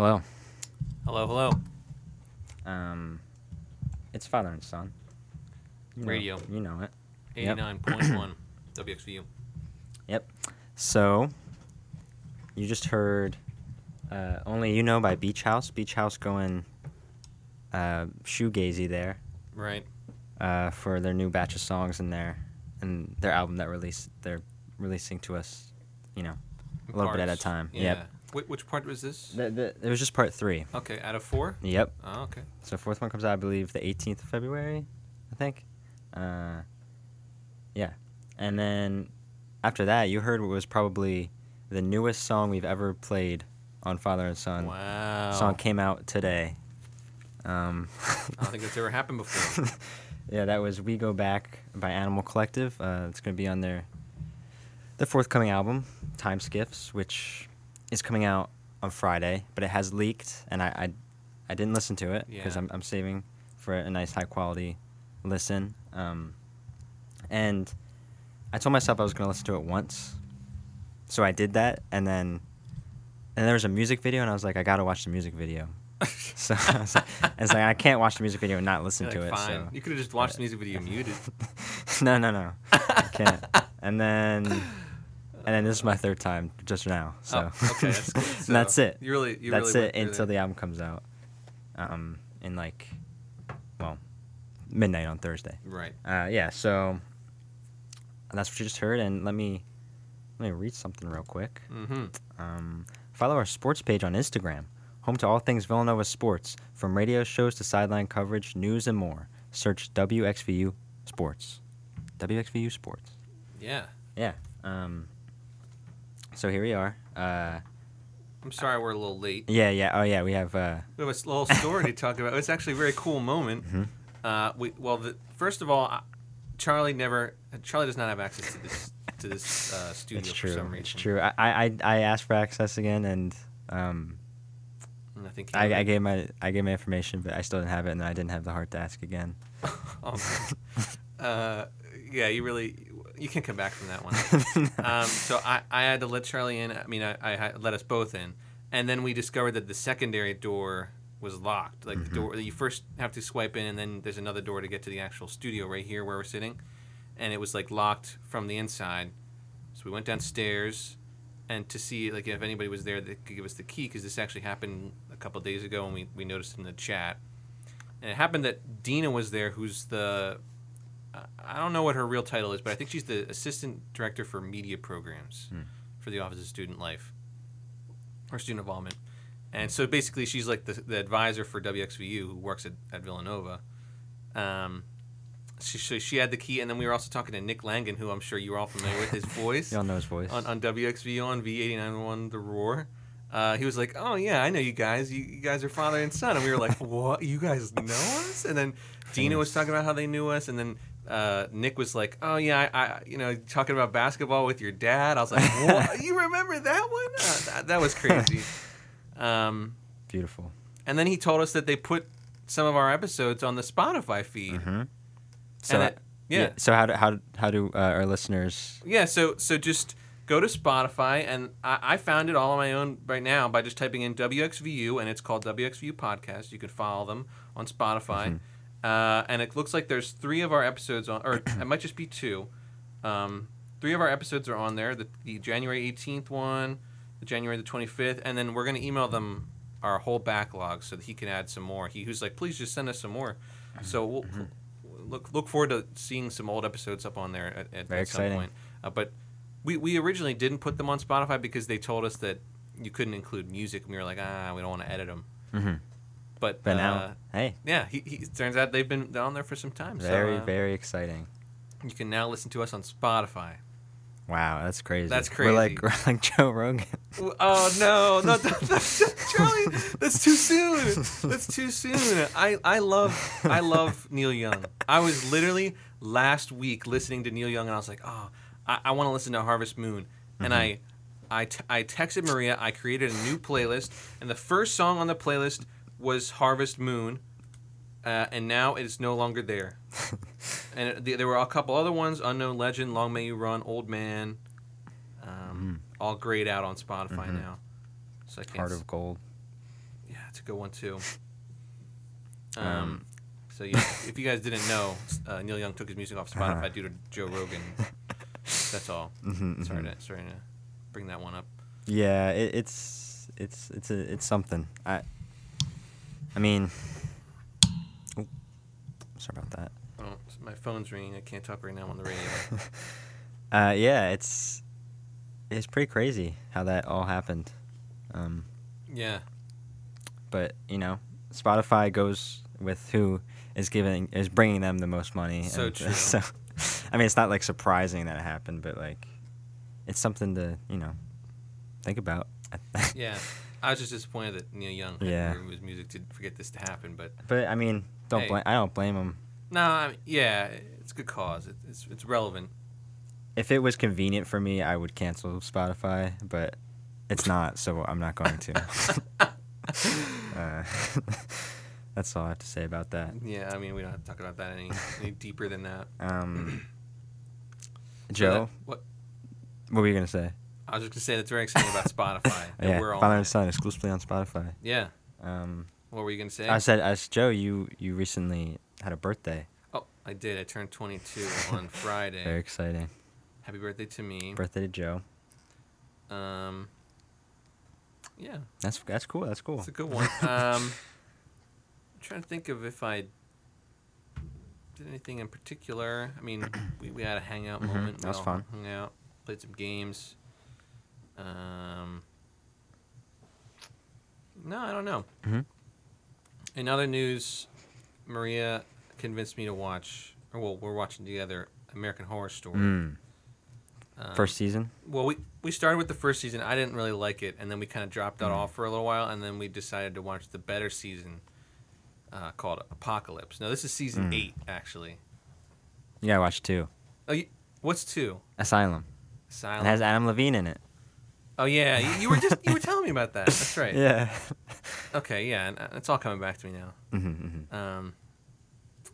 Hello. Hello, hello. Um, it's father and son. You know- Radio. you know it. Yep. 89.1 WXVU. Yep. So, you just heard uh, "Only You Know" by Beach House. Beach House going uh, shoegazy there Right. uh, for their new batch of songs in there, and their album that released they're releasing to us, you know, a little bit at a Parts. time. Yep. Wh- which part was this? The, the, it was just part three. Okay, out of four? Yep. Oh, okay. So fourth one comes out, I believe, the 18th of February, I think. Uh, yeah, and then after that, you heard what was probably the newest song we've ever played on Father and Son. Wow. Song came out today. Um, I don't think that's ever happened before. yeah, that was "We Go Back" by Animal Collective. Uh, it's going to be on their the forthcoming album, Time Skiffs, which is coming out on Friday, but it has leaked, and I I, I didn't listen to it because Yeah. I'm I'm saving for a nice high quality listen. Um, and I told myself I was going to listen to it once, so I did that, and then and there was a music video, and I was like, I got to watch the music video. so I was like, I was like, I can't watch the music video and not listen to it. Fine. So You could have just watched the music video muted. no, no, no. I can't. And then, and then this is my third time just now. So, Oh, okay, that's and that's it. you really- you that's really it until the album comes out. Um, in like, well, midnight on Thursday. Right. Uh, yeah. So, that's what you just heard. And let me, let me read something real quick. Mm-hmm. Um, follow our sports page on Instagram, home to all things Villanova sports, from radio shows to sideline coverage, news, and more. Search WXVU Sports. WXVU Sports. Yeah. Yeah. Um, so here we are. Uh, I'm sorry we're a little late. yeah, yeah. Oh, yeah. We have. Uh, We have a little story to talk about. It's actually a very cool moment. Mm-hmm. Uh, we well, the, first of all, Charlie never. Charlie does not have access to this to this uh, studio it's for some reason. It's true. I, I, I asked for access again, and um, And I think I, I gave my I gave my information, but I still didn't have it, and I didn't have the heart to ask again. Oh, uh, yeah, you really you can come back from that one. um, so I, I had to let Charlie in. I mean, I, I let us both in, and then we discovered that the secondary door was locked. Like the door that you first have to swipe in, and then there's another door to get to the actual studio right here where we're sitting, and it was like locked from the inside. So we went downstairs, and to see like if anybody was there that could give us the key, because this actually happened a couple days ago, and we we noticed in the chat. And it happened that Dina was there, who's the I- don't know what her real title is, but I think she's the assistant director for media programs for the Office of Student Life or Student Involvement. And so basically, she's like the, the advisor for WXVU who works at, at Villanova. Um, she, so she had the key, and then we were also talking to Nick Langan, who I'm sure you're all familiar with his voice Y'all know his voice. on, on WXVU on V891 The Roar. Uh, he was like, "Oh yeah, I know you guys. You, you guys are father and son." And we were like, "What? You guys know us?" And then Dina was talking about how they knew us, and then uh, Nick was like, "Oh yeah, I, I you know talking about basketball with your dad." I was like, "What? you remember that one? Uh, that, that was crazy." Um, Beautiful. and then he told us that they put some of our episodes on the Spotify feed. Mm-hmm. So it- yeah. So how do how how do uh, our listeners? Yeah, so so just go to Spotify, and I, I found it all on my own right now by just typing in WXVU, and it's called WXVU Podcast. You can follow them on Spotify, uh, and it looks like there's three of our episodes on, or it might just be two. Um, three of our episodes are on there: the, the January 18th one, the January the 25th, and then we're gonna email them our whole backlog so that he can add some more. He who's like, please just send us some more. So we'll, look look forward to seeing some old episodes up on there at, at, Very at some exciting. point. Uh, but we, we originally didn't put them on Spotify because they told us that you couldn't include music, and we were like, ah, we don't want to edit them. Mm-hmm. But, But uh, now, hey, yeah, he, he turns out they've been on there for some time. very so, uh, very exciting. You can now listen to us on Spotify. Wow, that's crazy. That's crazy. We're like we're like Joe Rogan. Oh no, no, that- that's, Charlie, that's too soon. That's too soon. I, I love I love Neil Young. I was literally last week listening to Neil Young, and I was like, oh, I, I want to listen to Harvest Moon, and I. I, t- I texted Maria. I created a new playlist, and the first song on the playlist was Harvest Moon, uh, and now it is no longer there. and it, th- there were a couple other ones: Unknown Legend, Long May You Run, Old Man, um, all grayed out on Spotify Mhm. now. So I can't. Heart s- of gold. yeah, it's a good one too. Um, Um, so yeah, if you guys didn't know, uh, Neil Young took his music off Spotify Uh-huh. due to Joe Rogan. That's all. Mhm, Sorry mhm. to sorry to bring that one up. Yeah, it, it's it's it's a it's something. I I mean, oh, sorry about that. Oh, my phone's ringing. I can't talk right now on the radio. uh, yeah, it's it's pretty crazy how that all happened. Um, yeah. but you know, Spotify goes with who is giving is bringing them the most money. So and, true. So, I mean, it's not like surprising that it happened, but like, it's something to you know think about. Yeah. I was just disappointed that Neil Young had Yeah. to his music to forget this to happen, but But I mean, don't Hey. blame. I don't blame him. no, I mean, yeah, it's a good cause. It, it's it's relevant. If it was convenient for me, I would cancel Spotify, but it's not, so I'm not going to. uh, that's all I have to say about that. Yeah, I mean, we don't have to talk about that any any deeper than that. Um, Joe, what what were you gonna say? I was just gonna say that's very exciting about Spotify. that yeah, we're all Father on and. Son exclusively on Spotify. Yeah. Um, What were you gonna say? I said, as Joe, you you recently had a birthday. oh, I did. I turned 22 on Friday. Very exciting. Happy birthday to me. Birthday to Joe. Um. Yeah, That's that's cool. That's cool. it's a good one. Um, I'm trying to think of if I did anything in particular. I mean, we, we had a hangout Mhm, moment. that was fun. Hung out, played some games. Um. No, I don't know. Mhm. In other news, Maria convinced me to watch, or well, we're watching together American Horror Story. Mm. Um, First season. well, we we started with the first season. I didn't really like it, and then we kind of dropped that Mm. off for a little while, and then we decided to watch the better season, uh, called Apocalypse. Now this is season Mm. eight, actually. You gotta watch two. Oh, you, what's two? Asylum. Silent. It has Adam Levine in it. Oh yeah, you, you were just you were telling me about that. That's right. Yeah. Okay, yeah, and uh, it's all coming back to me now. mm-hmm, Um,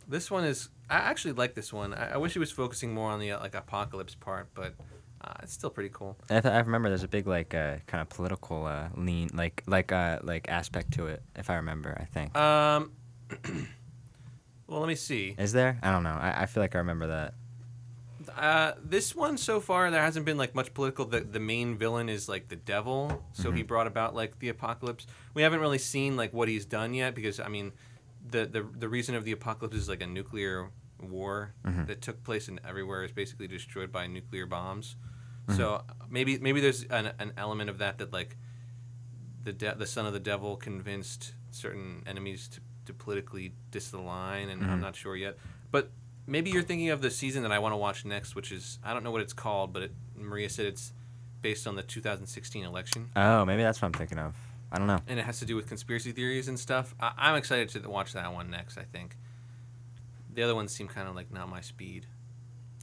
this one is. I actually like this one. I, I wish it was focusing more on the uh, like apocalypse part, but uh, it's still pretty cool. I, th- I remember there's a big like uh, kind of political uh, lean like like uh, like aspect to it. If I remember, I think. Um, well, let me see. Is there? I don't know. I, I feel like I remember that. Uh, this one so far there hasn't been like much political. The the main villain is like the devil, so he Mhm. brought about like the apocalypse. We haven't really seen like what he's done yet because I mean, the the the reason of the apocalypse is like a nuclear war Mhm. that took place and everywhere is basically destroyed by nuclear bombs. So maybe maybe there's an, an element of that that like the de- the son of the devil convinced certain enemies to, to politically disalign, and I'm Mhm. not sure yet. But maybe you're thinking of the season that I want to watch next, which is I don't know what it's called, but it, Maria said it's based on the 2016 election, Oh, maybe that's what I'm thinking of. I don't know. and it has to do with conspiracy theories and stuff. I, I'm excited to watch that one next. I think the other ones seem kind of like not my speed.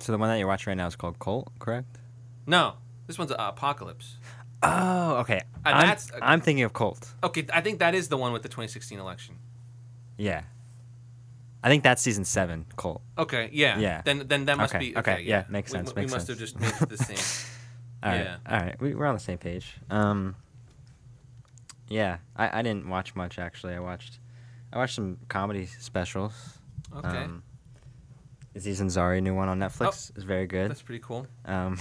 So the one that you're watching right now is called Cult, correct? No, this one's Apocalypse. Oh, okay. Uh, I'm, that's- I'm thinking of Cult. Okay, I think that is the one with the 2016 election. Yeah. I think that's season seven, Cult. Okay, yeah. Yeah. Then then that must Okay, be okay, okay. yeah, makes We- sense, We, makes must sense. have just made the same. All right. Yeah. All right. We, we're on the same page. Um, yeah, I, I didn't watch much actually. I watched I watched some comedy specials. Okay, Um, Aziz Ansari new one on Netflix is very good. that's pretty cool. Um,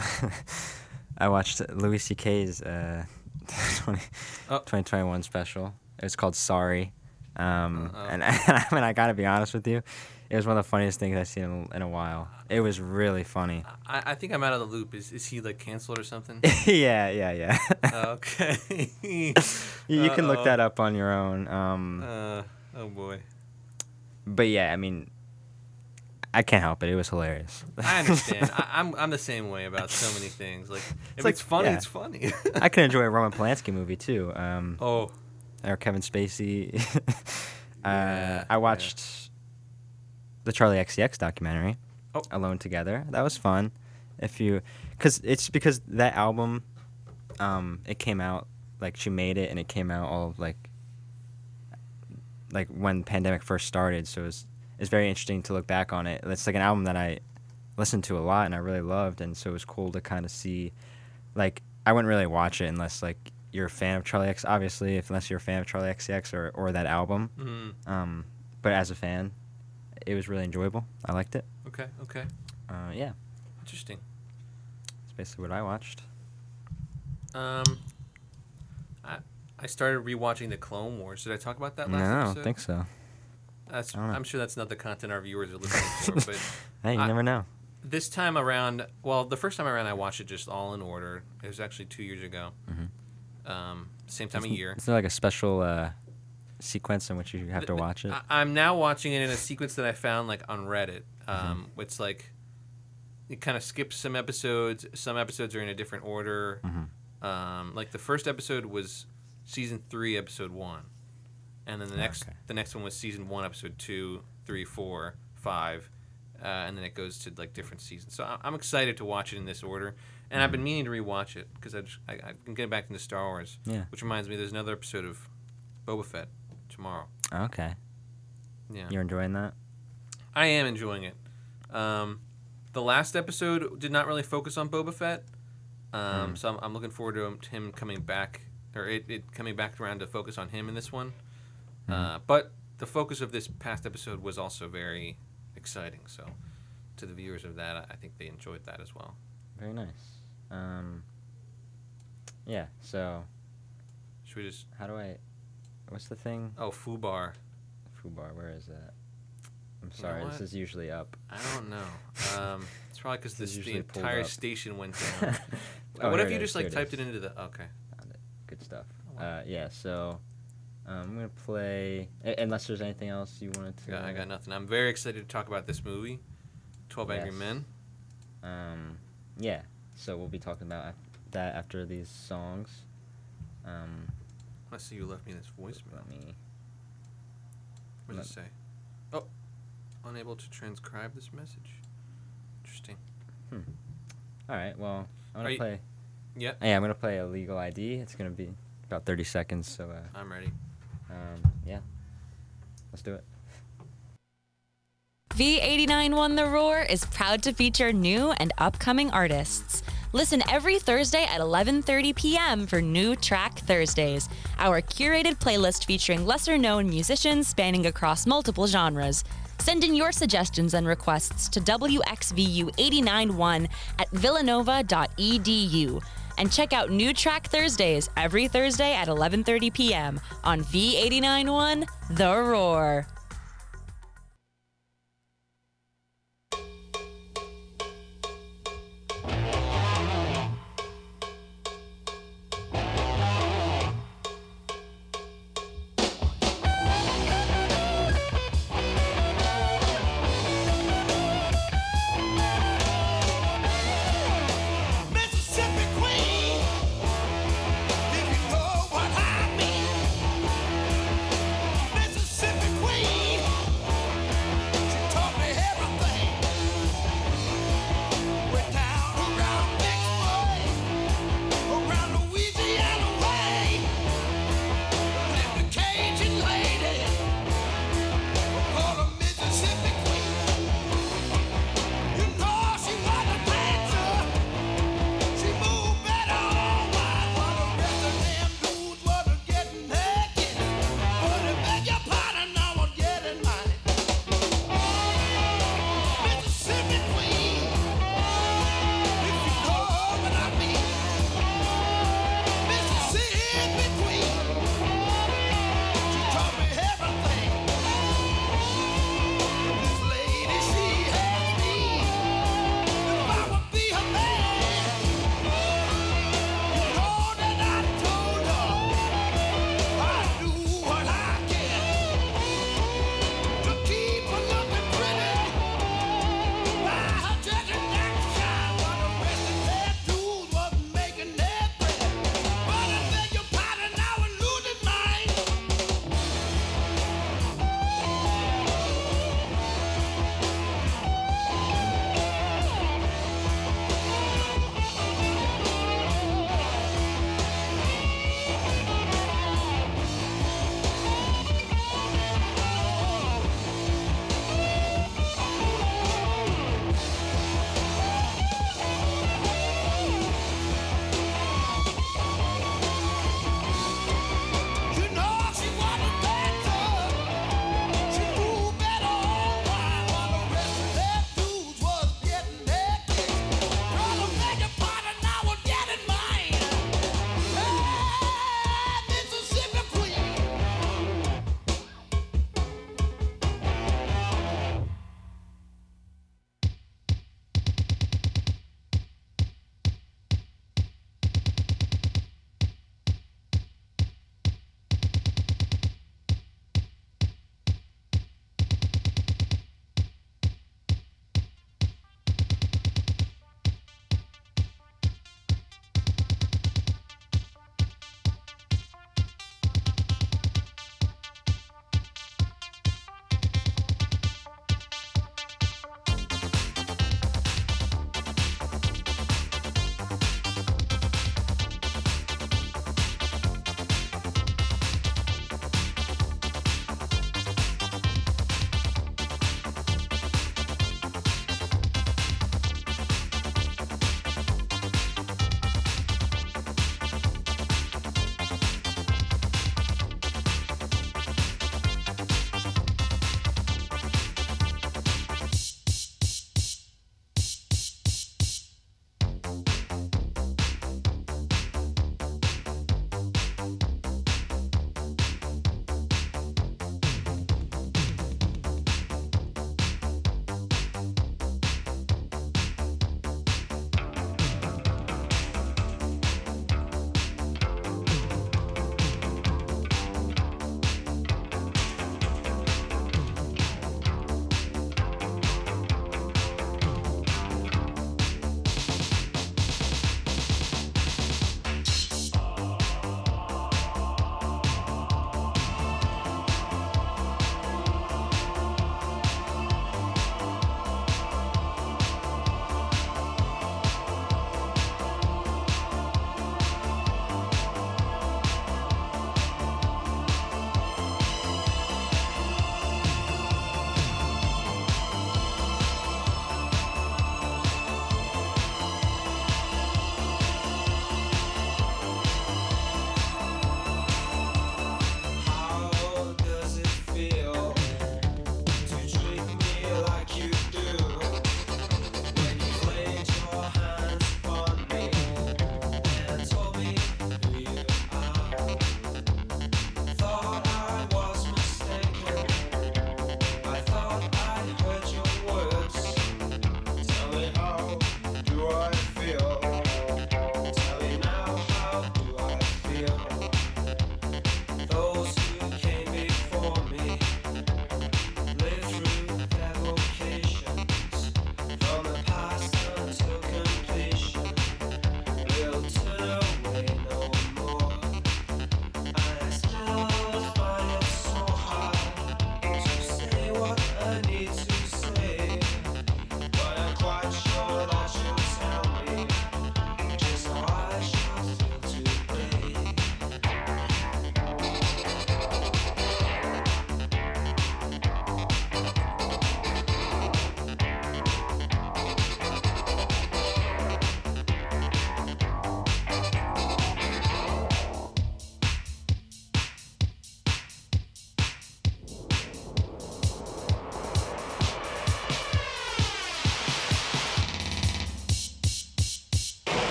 I watched Louis C.K.'s uh, 20, Oh. 2021 special. It was called Sorry. Um, Uh-oh. and I mean, I gotta be honest with you, it was one of the funniest things I've seen in, in a while. It was really funny. I, I think I'm out of the loop. Is is he like canceled or something? yeah, yeah, yeah. okay. you, you can look that up on your own. Um, Uh, oh boy. but yeah, I mean, I can't help it. It was hilarious. I understand. I, I'm I'm the same way about so many things. Like if like- it's funny, yeah. it's funny. I can enjoy a Roman Polanski movie too. Um, oh, or Kevin Spacey. uh, Yeah, I yeah. watched the Charli XCX documentary, Oh. Alone Together. That was fun. If you, because it's because that album, um, it came out like she made it and it came out all like, like when pandemic first started. So it was it's very interesting to look back on it. It's like an album that I listened to a lot and I really loved, and so it was cool to kind of see, like I wouldn't really watch it unless like you're a fan of Charli X, obviously, if unless you're a fan of Charli XCX or or that album. mm, Um, but as a fan, it was really enjoyable. I liked it. okay, okay, Uh, yeah, interesting. that's basically what I watched. Um, I I started rewatching the Clone Wars. Did I talk about that No, last I don't think so. That's, I don't know. I'm sure that's not the content our viewers are looking for. But Hey, you I- never know. this time around, well, the first time around, I watched it just all in order. It was actually two years ago. Um, same time of year. Is there like a special uh, sequence in which you have to watch it? I, I'm now watching it in a sequence that I found like on Reddit. Mm-hmm. Um, It's like it kind of skips some episodes. Some episodes are in a different order. Mhm. Um, like the first episode was season three, episode one, and then the next Okay. the next one was season one, episode two, three, four, five, uh, and then it goes to like different seasons. So I'm excited to watch it in this order, and I've been meaning to rewatch it because I, just- I I'm getting back into Star Wars. Yeah. Which reminds me, there's another episode of Boba Fett tomorrow. Okay, Yeah. you're enjoying that? I am enjoying it. Um, the last episode did not really focus on Boba Fett, um, Hmm. so I'm, I'm looking forward to him, to him coming back, or it, it coming back around to focus on him in this one. Hmm. Uh, but the focus of this past episode was also very exciting. So, to the viewers of that, I- I think they enjoyed that as well. Very nice. Um, yeah. So Should we just? how do I? What's the thing? Oh, Fubar. Fubar. Where is that? I'm know sorry. This is usually up. I don't know. Um, it's probably because the entire station went down. Oh, what if you is, just like it typed is. it into the? Okay. Found it. Good stuff. Oh, wow. Uh, yeah. So um, I'm gonna play. Unless there's anything else you wanted to. Yeah, I got nothing. I'm very excited to talk about this movie, Twelve Angry Men. Um, yeah. So we'll be talking about that after these songs. Um, I see you left me this voicemail. let me. What does it say? Oh, unable to transcribe this message. Interesting. Hmm. All right. Well, I'm gonna you- play. Yeah, Yeah, I'm gonna play a legal ID. It's gonna be about 30 seconds. So, uh, I'm ready. um, yeah. Let's do it. V89 The Roar is proud to feature new and upcoming artists. Listen every Thursday at 11:30 p.m. for New Track Thursdays, our curated playlist featuring lesser-known musicians spanning across multiple genres. Send in your suggestions and requests to WXVU891 at villanova.edu. And check out New Track Thursdays every Thursday at 11:30 p.m. on V891 The Roar.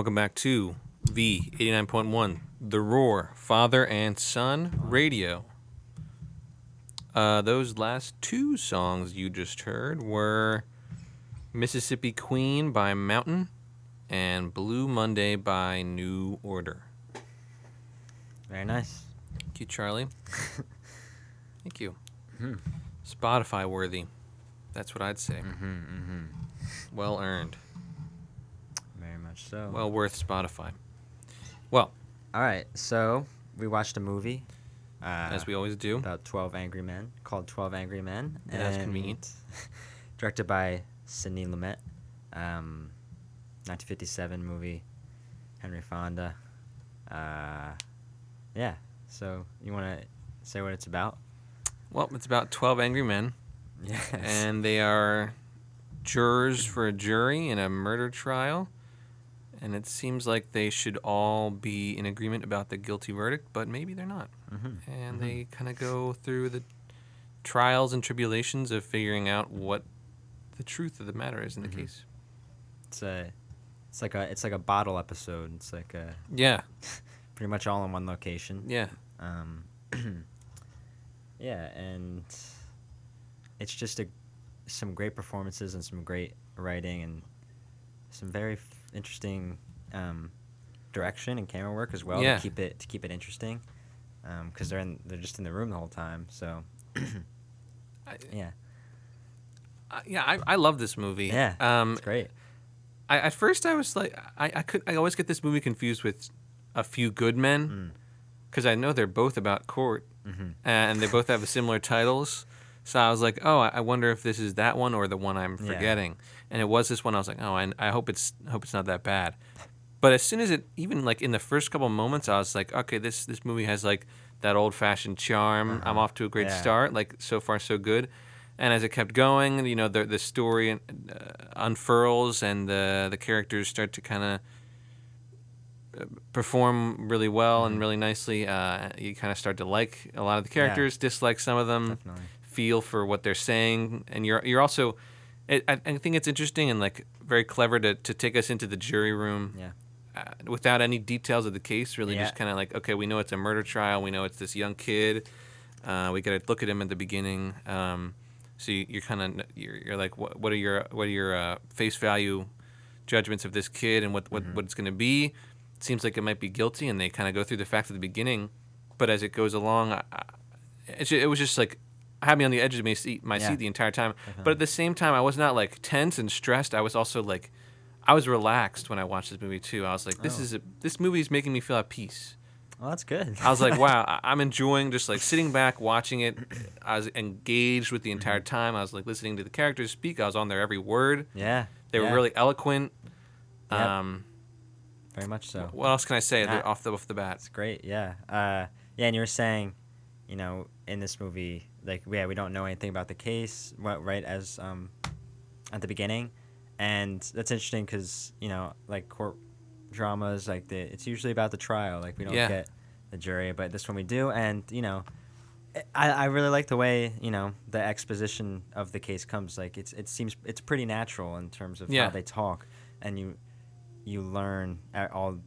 Welcome back to V eighty nine point one, The Roar, Father and Son Radio. Uh, those last two songs you just heard were Mississippi Queen by Mountain and Blue Monday by New Order. Very nice. Thank you, Charlie. Thank you. Hmm. Spotify worthy. That's what I'd say. Mm-hmm, mm-hmm. Well earned. So. Well worth Spotify. Well, all right. So we watched a movie. Uh, as we always do. about 12 Angry Men called 12 Angry Men. Yeah, that's convenient. directed by Sidney Lumet. Um, 1957 movie. Henry Fonda. Uh, yeah. So you want to say what it's about? Well, it's about 12 angry men, Yes. and they are jurors for a jury in a murder trial. And it seems like they should all be in agreement about the guilty verdict, but maybe they're not. Mhm. And Mhm. they kind of go through the trials and tribulations of figuring out what the truth of the matter is in the Mhm. case. It's a, it's like a, it's like a bottle episode. It's like a, Yeah, pretty much all in one location. yeah. Um, yeah, and it's just a some great performances and some great writing and some very interesting um, direction and camera work as well Yeah. to keep it to keep it interesting. Because they're in they're just in the room the whole time. So I, yeah, I, yeah, I, I love this movie. yeah, Um, it's great. I, at first, I was like, I, I could, I always get this movie confused with A Few Good Men, Mm. because I know they're both about court, hmm and they both have similar titles. So I was like, oh, I wonder if this is that one or the one I'm Yeah. And it was this one. I was like, oh, I, I hope it's hope it's not that bad. But as soon as it, even like in the first couple moments, I was like, okay, this this movie has like that old fashioned charm. I'm Uh-huh. off to a great Yeah. start. Like so far, so good. And as it kept going, you know, the the story uh, unfurls and the the characters start to kind of perform really well and Mhm. really nicely. Uh, you kind of start to like a lot of the characters, dislike some of them, Definitely. feel for what they're saying, and you're you're also. It, I, I think it's interesting and like very clever to, to take us into the jury room Yeah. uh, without any details of the case. Really, Yeah. just kind of like okay, we know it's a murder trial. We know it's this young kid. Uh, we got to look at him at the beginning. Um, so you, you're kind of you're, you're like, what, what are your what are your uh, face value judgments of this kid and what what, Mhm. what it's going to be? It seems like it might be guilty, and they kind of go through the facts at the beginning. But as it goes along, I, I, it, it was just like had me on the edge of my seat, my Yeah. seat the entire time. But at the same time, I was not like tense and stressed. I was also like, I was relaxed when I watched this movie too. I was like, this Oh. is a, this movie is making me feel at peace. Well, that's good. I was like, wow, I'm enjoying just like sitting back watching it. I was engaged with the entire time. I was like listening to the characters speak. I was on their every word. yeah. They yeah, were really eloquent. Yep. Um, very much so. What else can I say off the off the bat? It's great, yeah. Uh, yeah, and you were saying, you know, in this movie, like, yeah, we don't know anything about the case, right, as um, at the beginning, and that's interesting because you know, like court dramas, like the it's usually about the trial, like we don't Yeah. get the jury, but this one we do, and you know. I, I really like the way you know the exposition of the case comes like it's it seems it's pretty natural in terms of Yeah. how they talk and you you learn all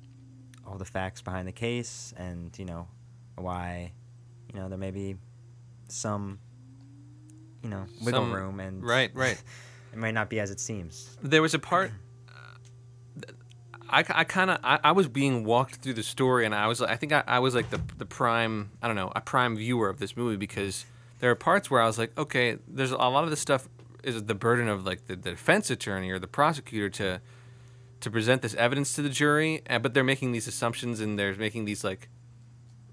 all the facts behind the case and you know why you know there may be some you know wiggle Some- room and Right, right. it might not be as it seems There was a part. I, I kind of I, I was being walked through the story and I was like I think I, I was like the the prime I don't know a prime viewer of this movie because there are parts where I was like okay there's a lot of this stuff is the burden of like the, the defense attorney or the prosecutor to to present this evidence to the jury uh, but they're making these assumptions and they're making these like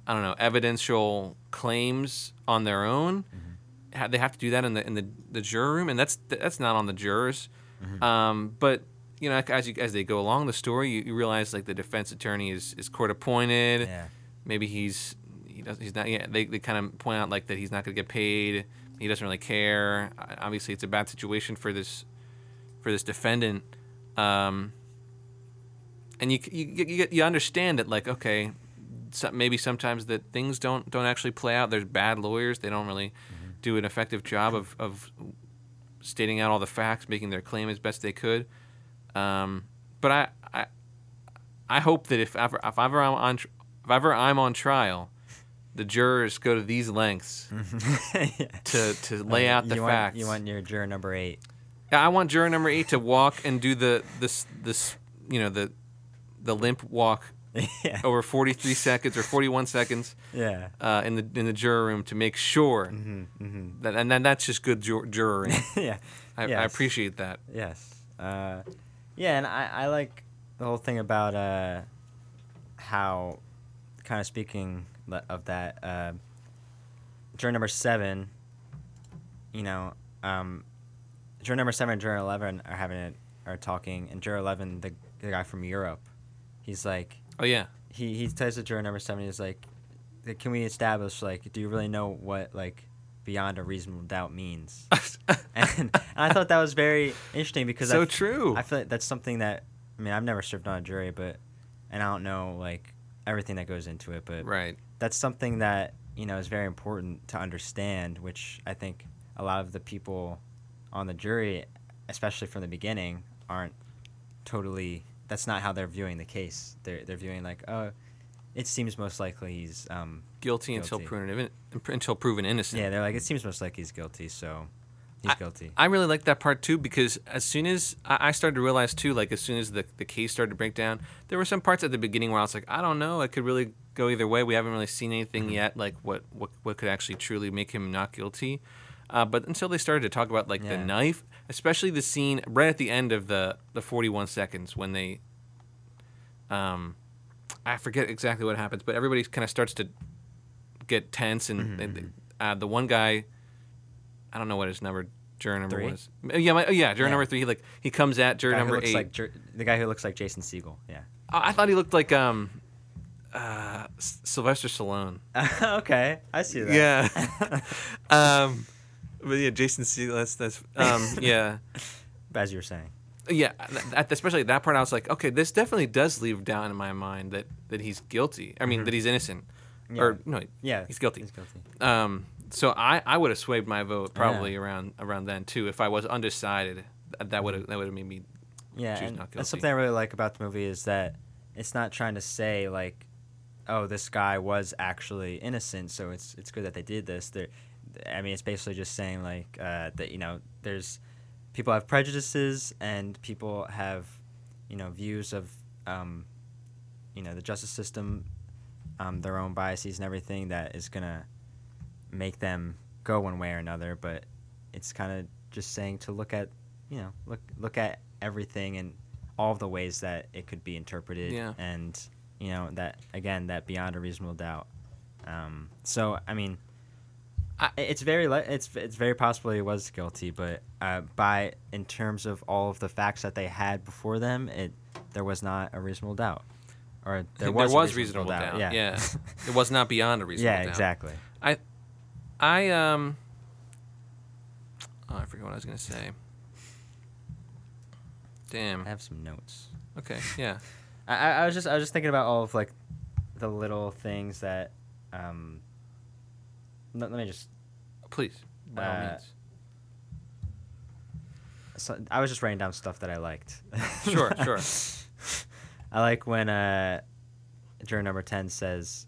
I don't know evidential claims on their own Ha- they have to do that in the in the, the juror room and that's that's not on the jurors um, but you know, as you as they go along the story, you, you realize like the defense attorney is, is court appointed. yeah Maybe he's he doesn't he's not. Yeah, they they kind of point out like that he's not going to get paid. He doesn't really care. Obviously, it's a bad situation for this for this defendant. Um, and you you you, you, you understand it like okay, maybe sometimes that things don't don't actually play out. There's bad lawyers. They don't really do an effective job of of stating out all the facts, making their claim as best they could. Um, but I, I I hope that if ever if ever I'm on if ever I'm on trial, the jurors go to these lengths yeah. to to lay out the you facts. Want, you want your juror number eight. Yeah, I want juror number eight to walk and do the this this you know the the limp walk yeah. over 43 seconds or 41 seconds Yeah. uh, in the in the juror room to make sure hmm hmm that and then that's just good jur- juroring. yeah. I, I appreciate that. Yes. Uh, yeah, and I, I like the whole thing about uh, how, kind of speaking of that, uh, juror number seven, you know, um, juror number seven and juror 11 are having it, are talking, and juror 11, the, the guy from Europe, he's like, Oh yeah. he, he says to juror number seven, he's like, can we establish, like, do you really know what, like, beyond a reasonable doubt means? and, and I thought that was very interesting because so I, true. I feel like that's something that I mean I've never served on a jury, but and I don't know like everything that goes into it, but right. that's something that you know is very important to understand, which I think a lot of the people on the jury, especially from the beginning, aren't totally. That's not how they're viewing the case. They're they're viewing like oh, it seems most likely he's um Guilty, until proven until proven innocent. yeah they're like it seems most like he's guilty, so he's guilty. I really like that part too because as soon as I I started to realize too, like as soon as the, the case started to break down, there were some parts at the beginning where I was like, I don't know, it could really go either way. We haven't really seen anything Mm-hmm. yet, like what, what what could actually truly make him not guilty. Uh, but until they started to talk about like the knife, especially the scene right at the end of the the 41 seconds when they, um, I forget exactly what happens, but everybody kind of starts to get tense and, Mm-hmm, and, uh, the one guy, I don't know what his number juror number Three? was. Uh, Yeah, my, yeah, juror Yeah. number three. He like he comes at juror number eight. like the guy who looks like Jason Segel. Yeah. I I thought he looked like um, uh, S- Sylvester Stallone. okay, I see that. Yeah. um, but yeah, Jason Segel. That's that's um, yeah. As you were saying. Yeah, at, especially at that part, I was like, okay, this definitely does leave down in my mind that, that he's guilty. I mean, that he's innocent, Mm-hmm. Yeah. or no, Yeah, he's guilty. He's guilty. Um, so I, I would have swayed my vote probably Yeah. around around then too if I was undecided. That would have that would have made me. Yeah, that's something I really like about the movie is that it's not trying to say like, oh, this guy was actually innocent, so it's it's good that they did this. There, I mean, it's basically just saying like uh, that you know there's people have prejudices and people have you know views of um, you know the justice system, um, their own biases and everything that is gonna make them go one way or another. But it's kind of just saying to look at you know look look at everything and all of the ways that it could be interpreted Yeah. and you know that again that beyond a reasonable doubt um, so i mean I, it's very it's it's very possible he was guilty but uh, by in terms of all of the facts that they had before them it there was not a reasonable doubt or there was, a reasonable, doubt. yeah Yeah, it was not beyond a reasonable yeah doubt. exactly I, I um. Oh, I forget what I was gonna say. Damn. i have some notes Okay. Yeah. I, I I was just I was just thinking about all of like the little things that um let, let me just Please. By all Uh, means. so, I was just writing down stuff that I liked. Sure, sure. I like when uh juror number 10 says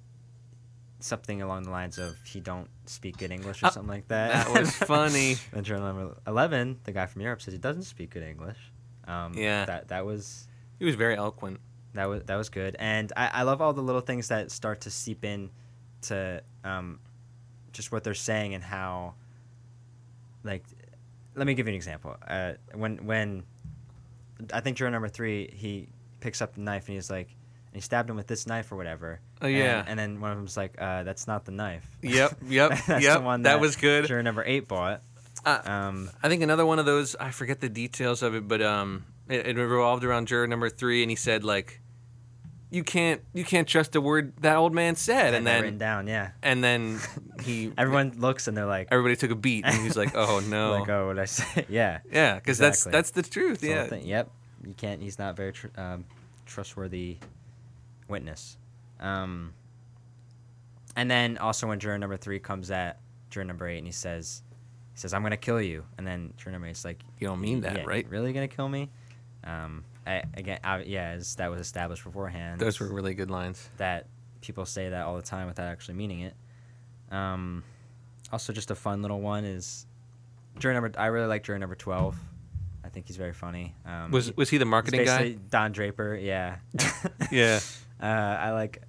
something along the lines of he don't speak good English or Uh, something like that. that was funny. and juror number 11, the guy from Europe says he doesn't speak good English. Um Yeah. that that was He was very eloquent. That was that was good, and I, I love all the little things that start to seep in to um, just what they're saying and how. Like, let me give you an example. Uh, when when I think juror number three, he picks up the knife and he's like, and he stabbed him with this knife or whatever. Oh, yeah. And, then one of them's like, uh, that's not the knife. Yep, yep, That's yep. The one that was good. Juror number eight bought. Uh, Um, I think another one of those. I forget the details of it, but um, it, it revolved around juror number three, and he said like, "You can't, you can't trust a word that old man said," and then written down, yeah. and then he Everyone looks and they're like, everybody took a beat, and he's like, "Oh no." like, oh, what I say? yeah. Yeah, because Exactly. that's that's the truth. That's the Yeah. thing. Yep. You can't. He's not very tr- um, trustworthy witness. Um, and then also when juror number three comes at juror number eight and he says, he says, "I'm gonna kill you," and then juror number eight's like, You don't mean that, "Yeah, right? Really gonna kill me?" Um, I, again, I, yeah, as that was established beforehand. Those were really good lines. that people say that all the time without actually meaning it. Um, also, just a fun little one is jury number. I really like jury number twelve. I think he's very funny. Um, Was was he the marketing guy? Don Draper. Yeah. Yeah. Uh, I like.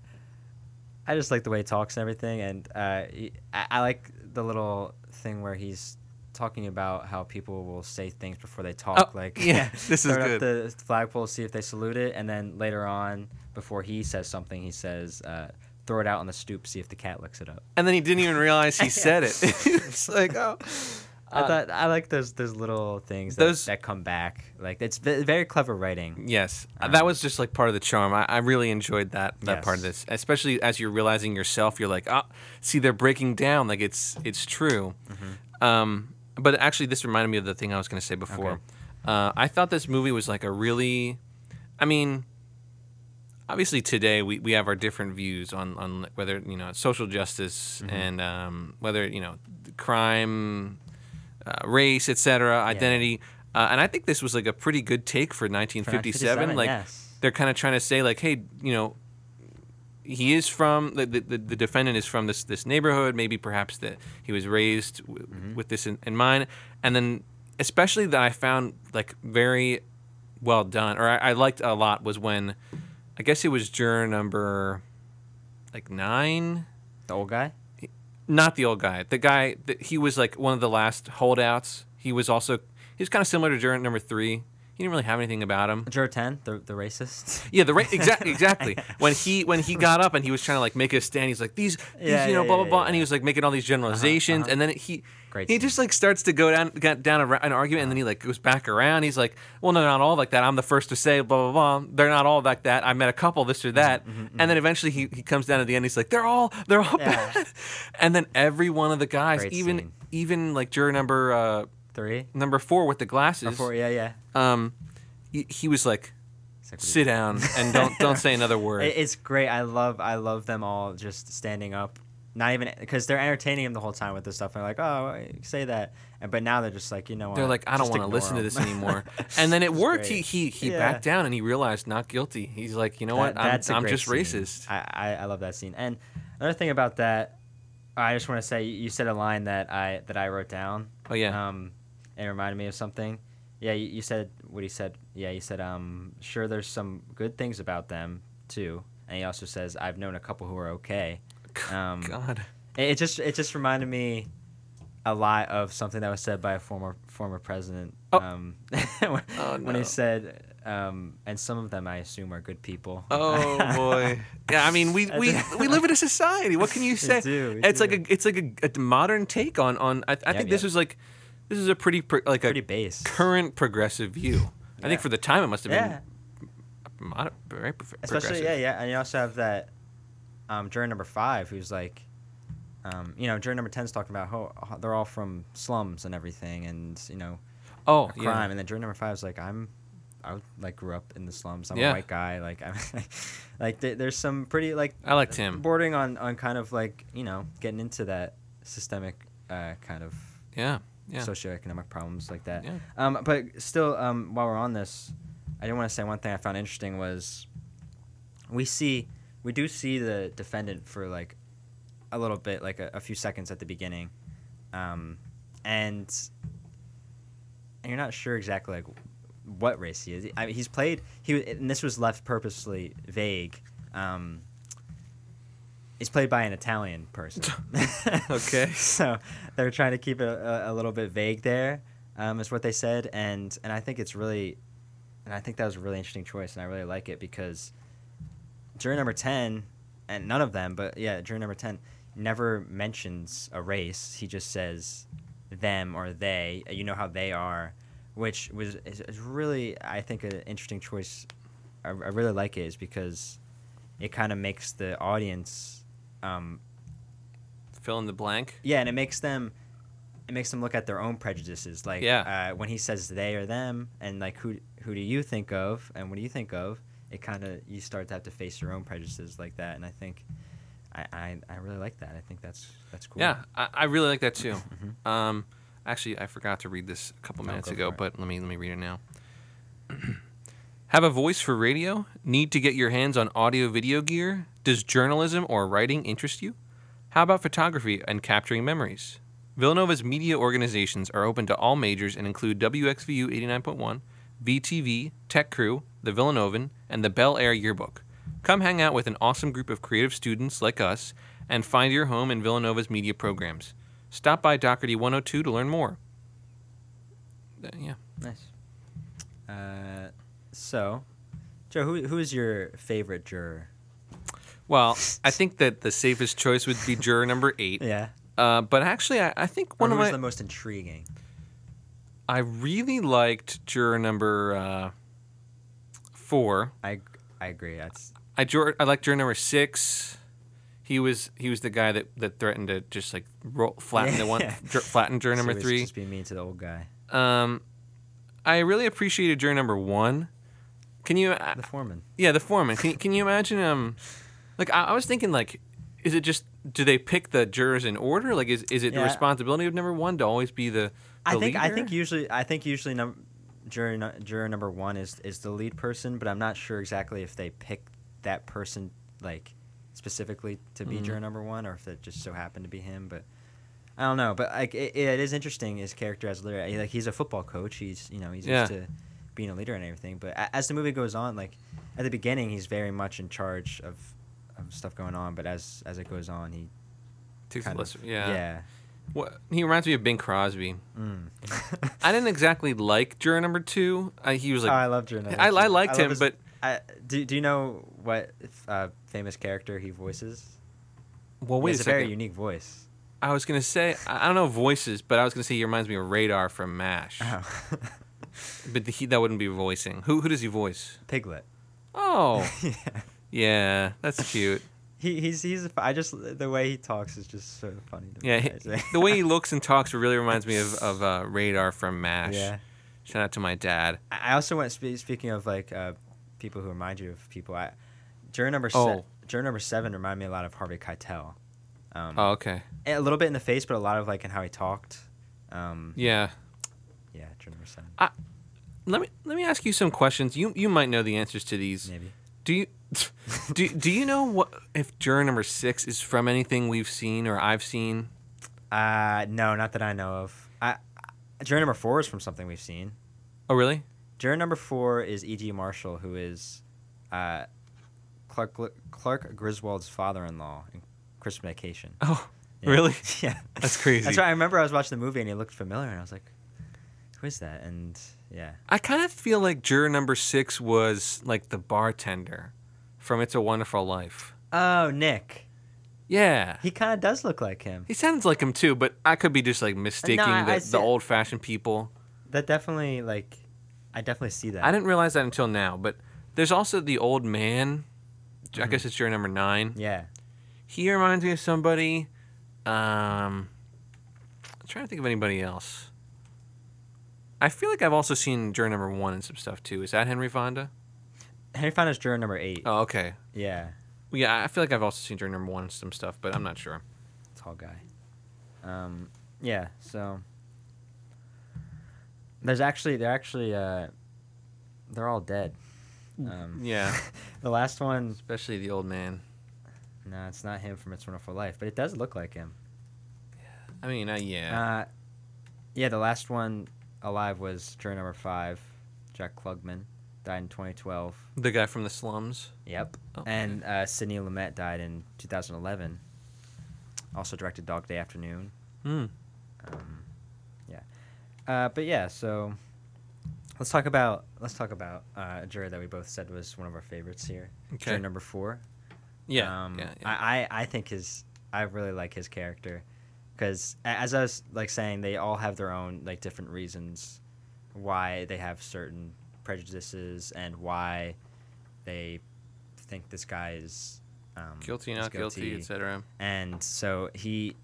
I just like the way he talks and everything, and uh, he, I, I like the little thing where he's talking about how people will say things before they talk. Oh, like, yeah, this is good. up the flagpole, see if they salute it, and then later on, before he says something, he says, uh, "Throw it out on the stoop, see if the cat licks it up." And then he didn't even realize he said it. it's like, oh. I Uh, thought I like those those little things that, those- that come back. Like it's very clever writing. Yes, Um, that was just like part of the charm. I, I really enjoyed that that part of this, especially as you're realizing yourself. You're like, ah, see, they're breaking down. Like it's it's true. Mm-hmm. Um, but actually, this reminded me of the thing I was going to say before. Okay. Uh, I thought this movie was like a really, I mean, obviously today we, we have our different views on on whether you know social justice Mm-hmm. and um, whether you know crime, uh, race, etc., identity. Uh, and I think this was like a pretty good take for 1957. 1957, like yes. they're kind of trying to say like, hey, you know, he is from the, the, the defendant is from this this neighborhood. Maybe perhaps that he was raised w- Mm-hmm. with this in, in mind, and then especially that I found like very well done, or I, I liked a lot was when I guess it was juror number like nine The old guy. not the old guy. The guy that he was like one of the last holdouts. He was also he was kind of similar to juror number three. He didn't really have anything about him. Juror ten, the the racist. Yeah, the right exactly exactly. When he when he got up and he was trying to like make a stand, he's like these, these Yeah, you know yeah, blah yeah, blah blah, yeah. and he was like making all these generalizations, uh-huh. and then he Great he scene. just like starts to go down get down a, an argument, and then he like goes back around. He's like, well, no, not all like that. I'm the first to say blah blah blah. They're not all like that. I met a couple this or Mm-hmm, that, and then eventually he, he comes down at the end. He's like, they're all they're all bad, and then every one of the guys, Great even scene. even like juror number uh, Three. number four with the glasses, Or four. Yeah, yeah. um, he, he was like, sit down and don't don't say another word. It- It's great. I love I love them all just standing up. Not even because they're entertaining him the whole time with this stuff. And they're like, oh, say that. And but now they're just like, you know what? They're like, I don't want to listen to this anymore. And then it worked. He he he Yeah. backed down and he realized not guilty. He's like, you know what? That- I'm, that's a I'm great just scene. racist. I, I, I love that scene. And another thing about that, I just want to say you said a line that I that I wrote down. Oh yeah. Um, it reminded me of something. Yeah, you, you said what he said. Yeah, he said um, sure, there's some good things about them too. And he also says, I've known a couple who are okay. Um, God. It, it just it just reminded me a lot of something that was said by a former former president. Oh. Um, when, Oh, when he said, um, and some of them I assume are good people. Oh boy. Yeah, I mean, we, we, we live in a society. What can you say? do, we it's like a it's like a, a modern take on on. I, I think this yep. was like this is a pretty pro, like Pretty a base. current progressive view. I think Yeah. for the time it must have Yeah, been mod- very pro- especially progressive. yeah, yeah, and you also have that um, juror number five who's like, um, you know, juror number ten's talking about how how they're all from slums and everything, and you know, Oh, crime, yeah. and then juror number five is like, I'm. I like grew up in the slums. I'm Yeah. a white guy. Like, I'm, like th- there's some pretty like I liked him. bordering on, on kind of like you know getting into that systemic uh, kind of Yeah. Yeah. socioeconomic problems like that. Yeah. Um, but still, um, while we're on this, I didn't want to say one thing I found interesting was we see we do see the defendant for like a little bit, like a, a few seconds at the beginning, um, and and you're not sure exactly like what race he is. I mean, he's played he and this was left purposely vague. Um, he's played by an Italian person. Okay. so they're trying to keep it a, a little bit vague there, um, is what they said, and and I think it's really, and I think that was a really interesting choice, and I really like it because jury number ten, and none of them, but yeah, jury number ten never mentions a race. He just says them or they. You know how they are, which was is, is really I think an interesting choice. I, I really like it is because it kind of makes the audience. Um, Fill in the blank. yeah, and it makes them it makes them look at their own prejudices. Like Yeah. uh, when he says they or them, and like who who do you think of, and what do you think of? It kind of you start to have to face your own prejudices like that, and I think I, I, I really like that. I think that's that's cool. Yeah, I, I really like that too. Mhm. Um, actually, I forgot to read this a couple minutes go ago, but let me let me read it now. Have a voice for radio? Need to get your hands on audio video gear? Does journalism or writing interest you? How about photography and capturing memories? Villanova's media organizations are open to all majors and include WXVU 89.1, VTV, Tech Crew, the Villanovan, and the Belle Air Yearbook. Come hang out with an awesome group of creative students like us and find your home in Villanova's media programs. Stop by Dougherty 102 to learn more. Uh, yeah. Nice. Uh, so, Joe, who who is your favorite juror? Well, I think that the safest choice would be juror number eight. Yeah. Uh, but actually, I, I think Or one who of was my the most intriguing? I really liked juror number uh, four. I I agree. That's I jur- I liked juror number six. He was he was the guy that, that threatened to just like roll, flatten the one Yeah. jur- flatten juror so number he's three. Just being mean to the old guy, Um, I really appreciated juror number one. Can you? Uh, the foreman. yeah, the foreman. Can you- can you imagine? Um, like I, I was thinking, like, is it just do they pick the jurors in order? Like, is is it the Yeah. responsibility of number one to always be the? the I think I leader? think usually I think usually num- juror nu- juror number one is is the lead person, but I'm not sure exactly if they pick that person like specifically to be Mhm. juror number one, or if it just so happened to be him. But I don't know. But like it, it is interesting his character as a leader. Like he's a football coach. He's you know he's used to being a leader and everything. But a- as the movie goes on, like at the beginning, he's very much in charge of stuff going on. But as as it goes on, he Takes kind of yeah. yeah. What, he reminds me of Bing Crosby. Mm. I didn't exactly like juror number two. I, he was like, oh, I love Jordan. I, I liked love him, his- but I, do, do you know what uh, famous character he voices? well, wait a second. very unique voice. I was gonna say I I don't know voices, but I was gonna say he reminds me of Radar from Mash. Oh. But he, that wouldn't be voicing. Who who does he voice? Piglet. Oh, yeah. Yeah, that's cute. He, he's he's. I just the way he talks is just so funny. To Yeah, me. he, the way he looks and talks really reminds me of of uh, Radar from Mash. Yeah. Shout out to my dad. I I also went spe- speaking of like uh, people who remind you of people. I juror number se- Oh. juror number seven remind me a lot of Harvey Keitel. Um, Oh, okay. A little bit in the face, but a lot of like in how he talked. Um, Yeah. yeah, juror number seven. Let me let me ask you some questions. You you might know the answers to these. Maybe. Do you do do you know what if juror number six is from anything we've seen or I've seen? Uh, no, not that I know of. I, juror number four is from something we've seen. Oh, really? Juror number four is E.G. Marshall, who is uh, Clark Clark Griswold's father-in-law in Christmas Vacation. Oh, Yeah. really? yeah, That's crazy. That's right. I remember I was watching the movie and he looked familiar, and I was like, "Who is that?" And yeah, I kind of feel like juror number six was like the bartender from It's a Wonderful Life. oh Nick, Yeah. he kind of does look like him. He sounds like him too, but I could be just like mistaking I- the, I the old fashioned people. That definitely like, I definitely see that. I didn't realize that until now, but there's also the old man. I Mhm. guess it's juror number nine. Yeah, He reminds me of somebody. Um, I'm trying to think of anybody else. I feel like I've also seen juror number one and some stuff too. Is that Henry Fonda? Henry Fonda's juror number eight. Oh, okay. Yeah, yeah, I feel like I've also seen juror number one and some stuff, but I'm not sure. tall guy. Um, yeah. So there's actually they're actually uh, they're all dead. Um, Yeah, the last one, especially the old man. no, it's not him from It's a Wonderful Life, but it does look like him. I mean, uh, yeah. Uh, yeah, the last one alive was juror number five, Jack Klugman, died in 2012. the guy from the slums. Yep. Oh, And uh, Sidney Lumet died in 2011. Also directed Dog Day Afternoon. Hmm. Um, yeah. Uh, but yeah, so let's talk about let's talk about uh, a jury that we both said was one of our favorites here. Okay. Juror number four. Yeah. Um, yeah, yeah. I, I I think his I really like his character because as I was like saying, they all have their own like different reasons why they have certain prejudices and why they think this guy is um, guilty, not guilty, etc. and so he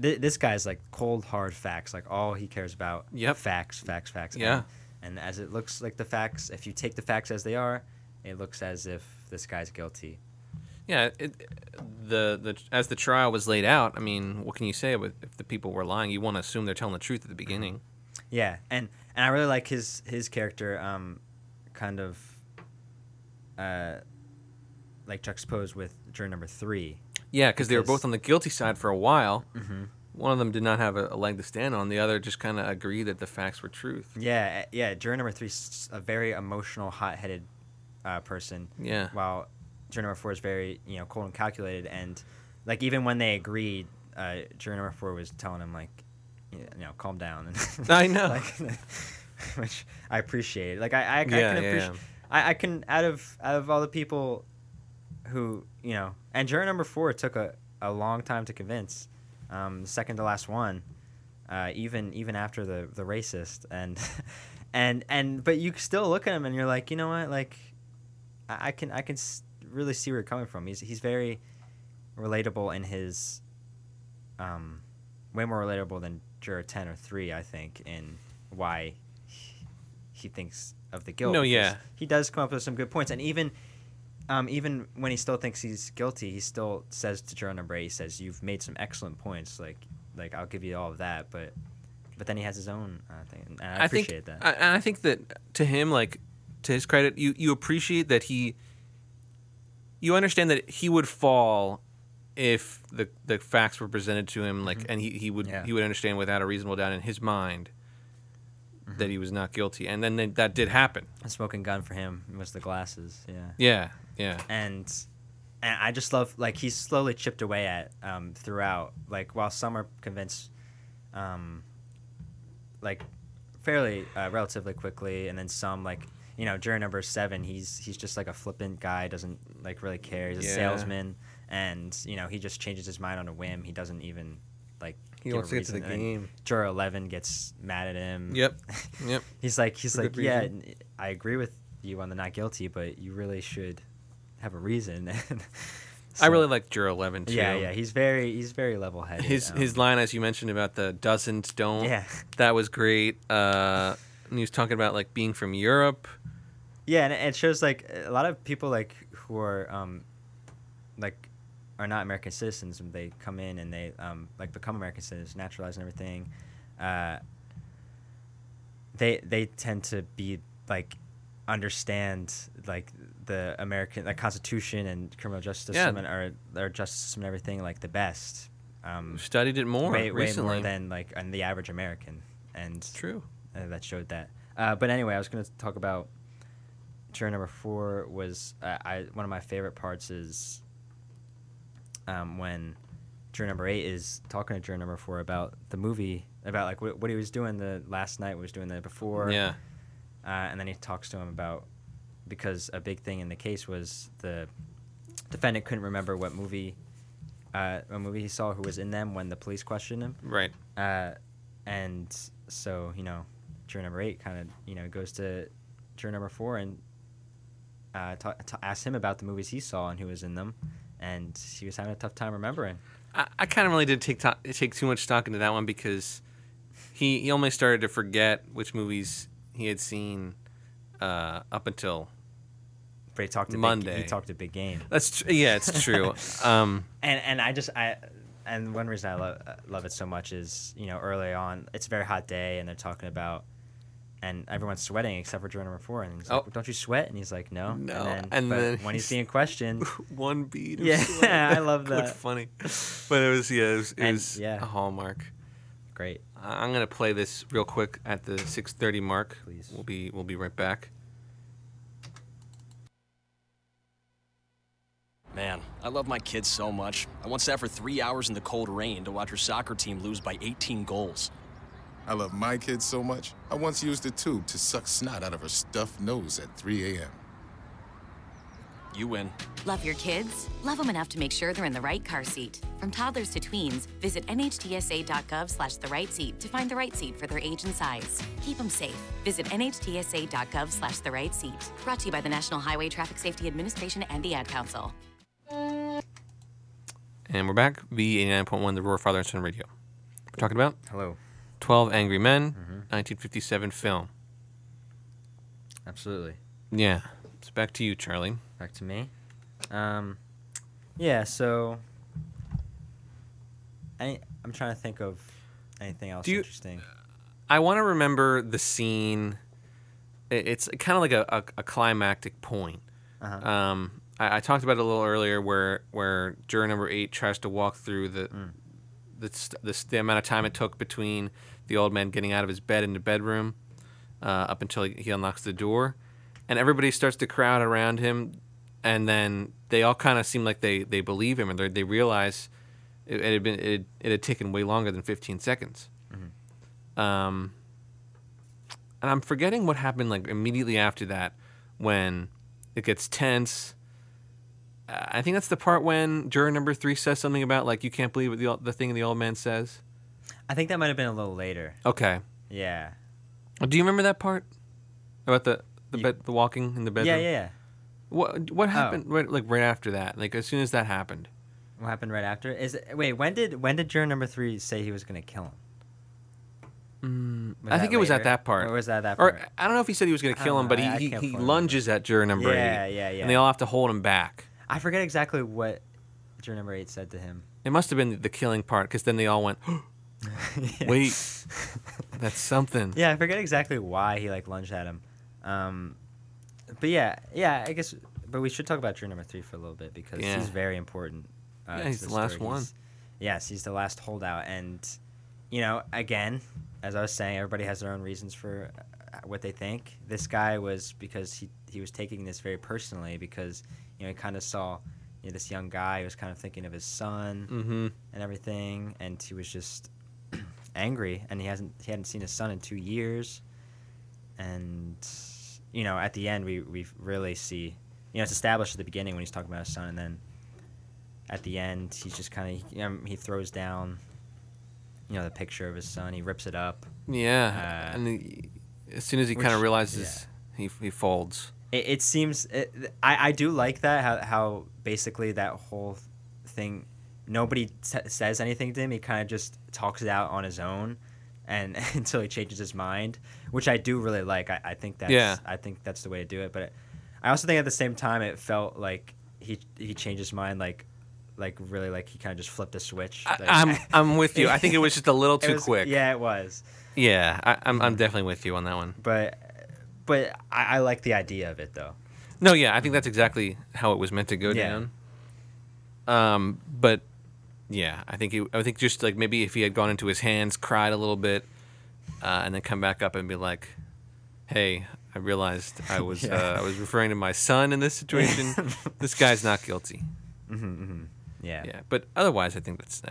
th- this guy's like cold hard facts like all he cares about Yep. facts facts facts Yeah. and, and as it looks like the facts if you take the facts as they are it looks as if this guy's guilty Yeah, it, the the as the trial was laid out, I mean, what can you say? With if the people were lying, you want to assume they're telling the truth at the beginning. Yeah, and and I really like his his character. Um, kind of uh, like juxtaposed with juror number three. Yeah, because they were both on the guilty side for a while. Mm-hmm. One of them did not have a, a leg to stand on. The other just kind of agreed that the facts were truth. Yeah, yeah. Juror number three is a very emotional, hot-headed uh, person. Yeah. While juror number four is very, you know, cold and calculated, and like even when they agreed, uh, juror number four was telling him like, you know, calm down. I know. like, which I appreciate. Like I, I, I Yeah, can yeah, appreciate. yeah. I, I can out of out of all the people who you know, and juror number four took a, a long time to convince. Um, second to last one, uh, even even after the the racist and and and but you still look at him and you're like, you know what, like I, I can I can s- really see where you're coming from. He's he's very relatable in his um, way more relatable than juror ten or three, I think, in why he- he thinks of the guilt. No, yeah. he does come up with some good points, and even um, even when he still thinks he's guilty, he still says to juror number eight, he says, "You've made some excellent points. Like like I'll give you all of that, but." But then he has his own uh, thing, and I, appreciate think, that. I, and I think that to him, like to his credit, you you appreciate that he. You understand that he would fall if the the facts were presented to him, like, and he, he would Mm-hmm. Yeah. he would understand without a reasonable doubt in his mind Mm-hmm. that he was not guilty, and then th- that did happen. A smoking gun for him was the glasses. Yeah. Yeah, yeah, and and I just love like he's slowly chipped away at um, throughout. Like while some are convinced, um, like fairly uh, relatively quickly, and then some like you know juror number seven, he's he's just like a flippant guy, doesn't like really care. He's a Yeah. salesman, and you know he just changes his mind on a whim. He doesn't even like. He give a wants to get to the reason. And game. Juror eleven gets mad at him. Yep, yep. He's like, he's For like, yeah, reason. n- I agree with you on the not guilty, but you really should have a reason. I really like Juror Eleven too. Yeah, yeah, he's very, he's very level headed. His his line, as you mentioned about the doesn't don't. Yeah. that was great. Uh, and he was talking about like being from Europe. yeah, and it shows like a lot of people like who are um, like are not American citizens they come in and they um like become American citizens, naturalized and everything. Uh, they they tend to be like understand like the American like Constitution and criminal justice Yeah. system and or their justice system and everything like the best. Um, Studied it more way, way recently. more than like and the average American, and True. uh, that showed that. Uh, but anyway, I was going to talk about juror number four. Was uh, I one of my favorite parts is um, when juror number eight is talking to juror number four about the movie about like what, what he was doing the last night, what he was doing the before. Yeah. Uh, and then he talks to him about because a big thing in the case was the defendant couldn't remember what movie uh, what movie he saw, who was in them when the police questioned him. Right. Uh, and so you know, juror number eight kind of you know goes to juror number four and uh, ta- asks him about the movies he saw and who was in them, and he was having a tough time remembering. I, I kind of really did take to- take too much stock into that one because he he almost started to forget which movies he had seen uh, up until But he talked a Big, Monday. he talked a big game. that's tr- yeah, it's true. um, and and I just I and one reason I love love it so much is you know early on it's a very hot day and they're talking about and everyone's sweating except for juror number four and he's like, Oh. don't you sweat and he's like no No, and then, and but then when he's he's- being questioned one beat. Of Yeah, sweat. I love Looked that. funny, but it was yeah, it was, it And, was yeah. a hallmark. great I- I'm gonna play this real quick at the 6:30 mark. Please. We'll be we'll be right back. Man, I love my kids so much. I once sat for three hours in the cold rain to watch her soccer team lose by 18 goals. I love my kids so much, I once used a tube to suck snot out of her stuffed nose at 3 a.m. You win. Love your kids? Love them enough to make sure they're in the right car seat. From toddlers to tweens, visit nhtsa.gov slash the right seat to find the right seat for their age and size. Keep them safe. Visit nhtsa.gov slash the right seat. Brought to you by the National Highway Traffic Safety Administration and the Ad Council. And we're back. V 89.1, the Roar Father and Son Radio. We're talking about hello 12 Angry Men, Mm-hmm. 1957 film. absolutely Yeah. It's back to you, Charlie. back to me um yeah so I I'm trying to think of anything else you- interesting I want to remember the scene. It's kind of like a, a, a climactic point Uh-huh. Um, I, I talked about it a little earlier, where where juror number eight tries to walk through the Mm. The, the, the amount of time it took between the old man getting out of his bed in the bedroom uh, up until he, he unlocks the door, and everybody starts to crowd around him, and then they all kind of seem like they, they believe him and they they realize it, it had been it, it had taken way longer than 15 seconds. Um, and I'm forgetting what happened like immediately after that when it gets tense. Uh, I think that's the part when juror number three says something about like you can't believe what the the thing the old man says. I think that might have been a little later. Okay, Yeah. do you remember that part about the the You- bed the walking in the bedroom? Yeah, yeah, yeah. What what happened right, like right after that? Like as soon as that happened. What happened right after? Is it, wait, when did when did juror number three say he was gonna kill him? Mm, I think it was at that part. Or was that that Or? I don't know if he said he was going to kill him, but know. he, I- I he, he lunges at juror number Yeah, eight. yeah, yeah. And they all have to hold him back. I forget exactly what juror number eight said to him. It must have been the killing part because then they all went, wait, that's something. Yeah, I forget exactly why he like lunged at him. Um, but yeah, yeah, I guess. But we should talk about juror number three for a little bit because Yeah. he's very important. Uh, Yeah, he's the last story. one. He's- yes, he's the last holdout, and you know, again, as I was saying, everybody has their own reasons for what they think. This guy was because he he was taking this very personally because you know he kind of saw you know, this young guy who was kind of thinking of his son Mm-hmm. and everything, and he was just angry, and he hasn't he hadn't seen his son in two years, and you know at the end we we really see you know it's established at the beginning when he's talking about his son, and then at the end he's just kind of you know, he throws down you know the picture of his son, he rips it up. Yeah. Uh, and he, as soon as he kind of realizes, he, he folds. It, it seems it, I I do like that how how basically that whole thing nobody t- says anything to him. He kind of just talks it out on his own, and until he changes his mind, which I do really like. I, I think that's Yeah. I think that's the way to do it. But I also think at the same time it felt like he he changed his mind like like really like he kind of just flipped a switch. I, Like- I'm I'm with you. I think it was just a little too was- quick. Yeah, it was. Yeah, I, I'm I'm definitely with you on that one. But but I, I like the idea of it though. No, yeah, I think that's exactly how it was meant to go Yeah. down. Um, but yeah, I think he, I think just like maybe if he had gone into his hands, cried a little bit, uh, and then come back up and be like, "Hey, I realized I was Yeah. uh, I was referring to my son in this situation. this guy's not guilty." Yeah. Yeah, but otherwise, I think that's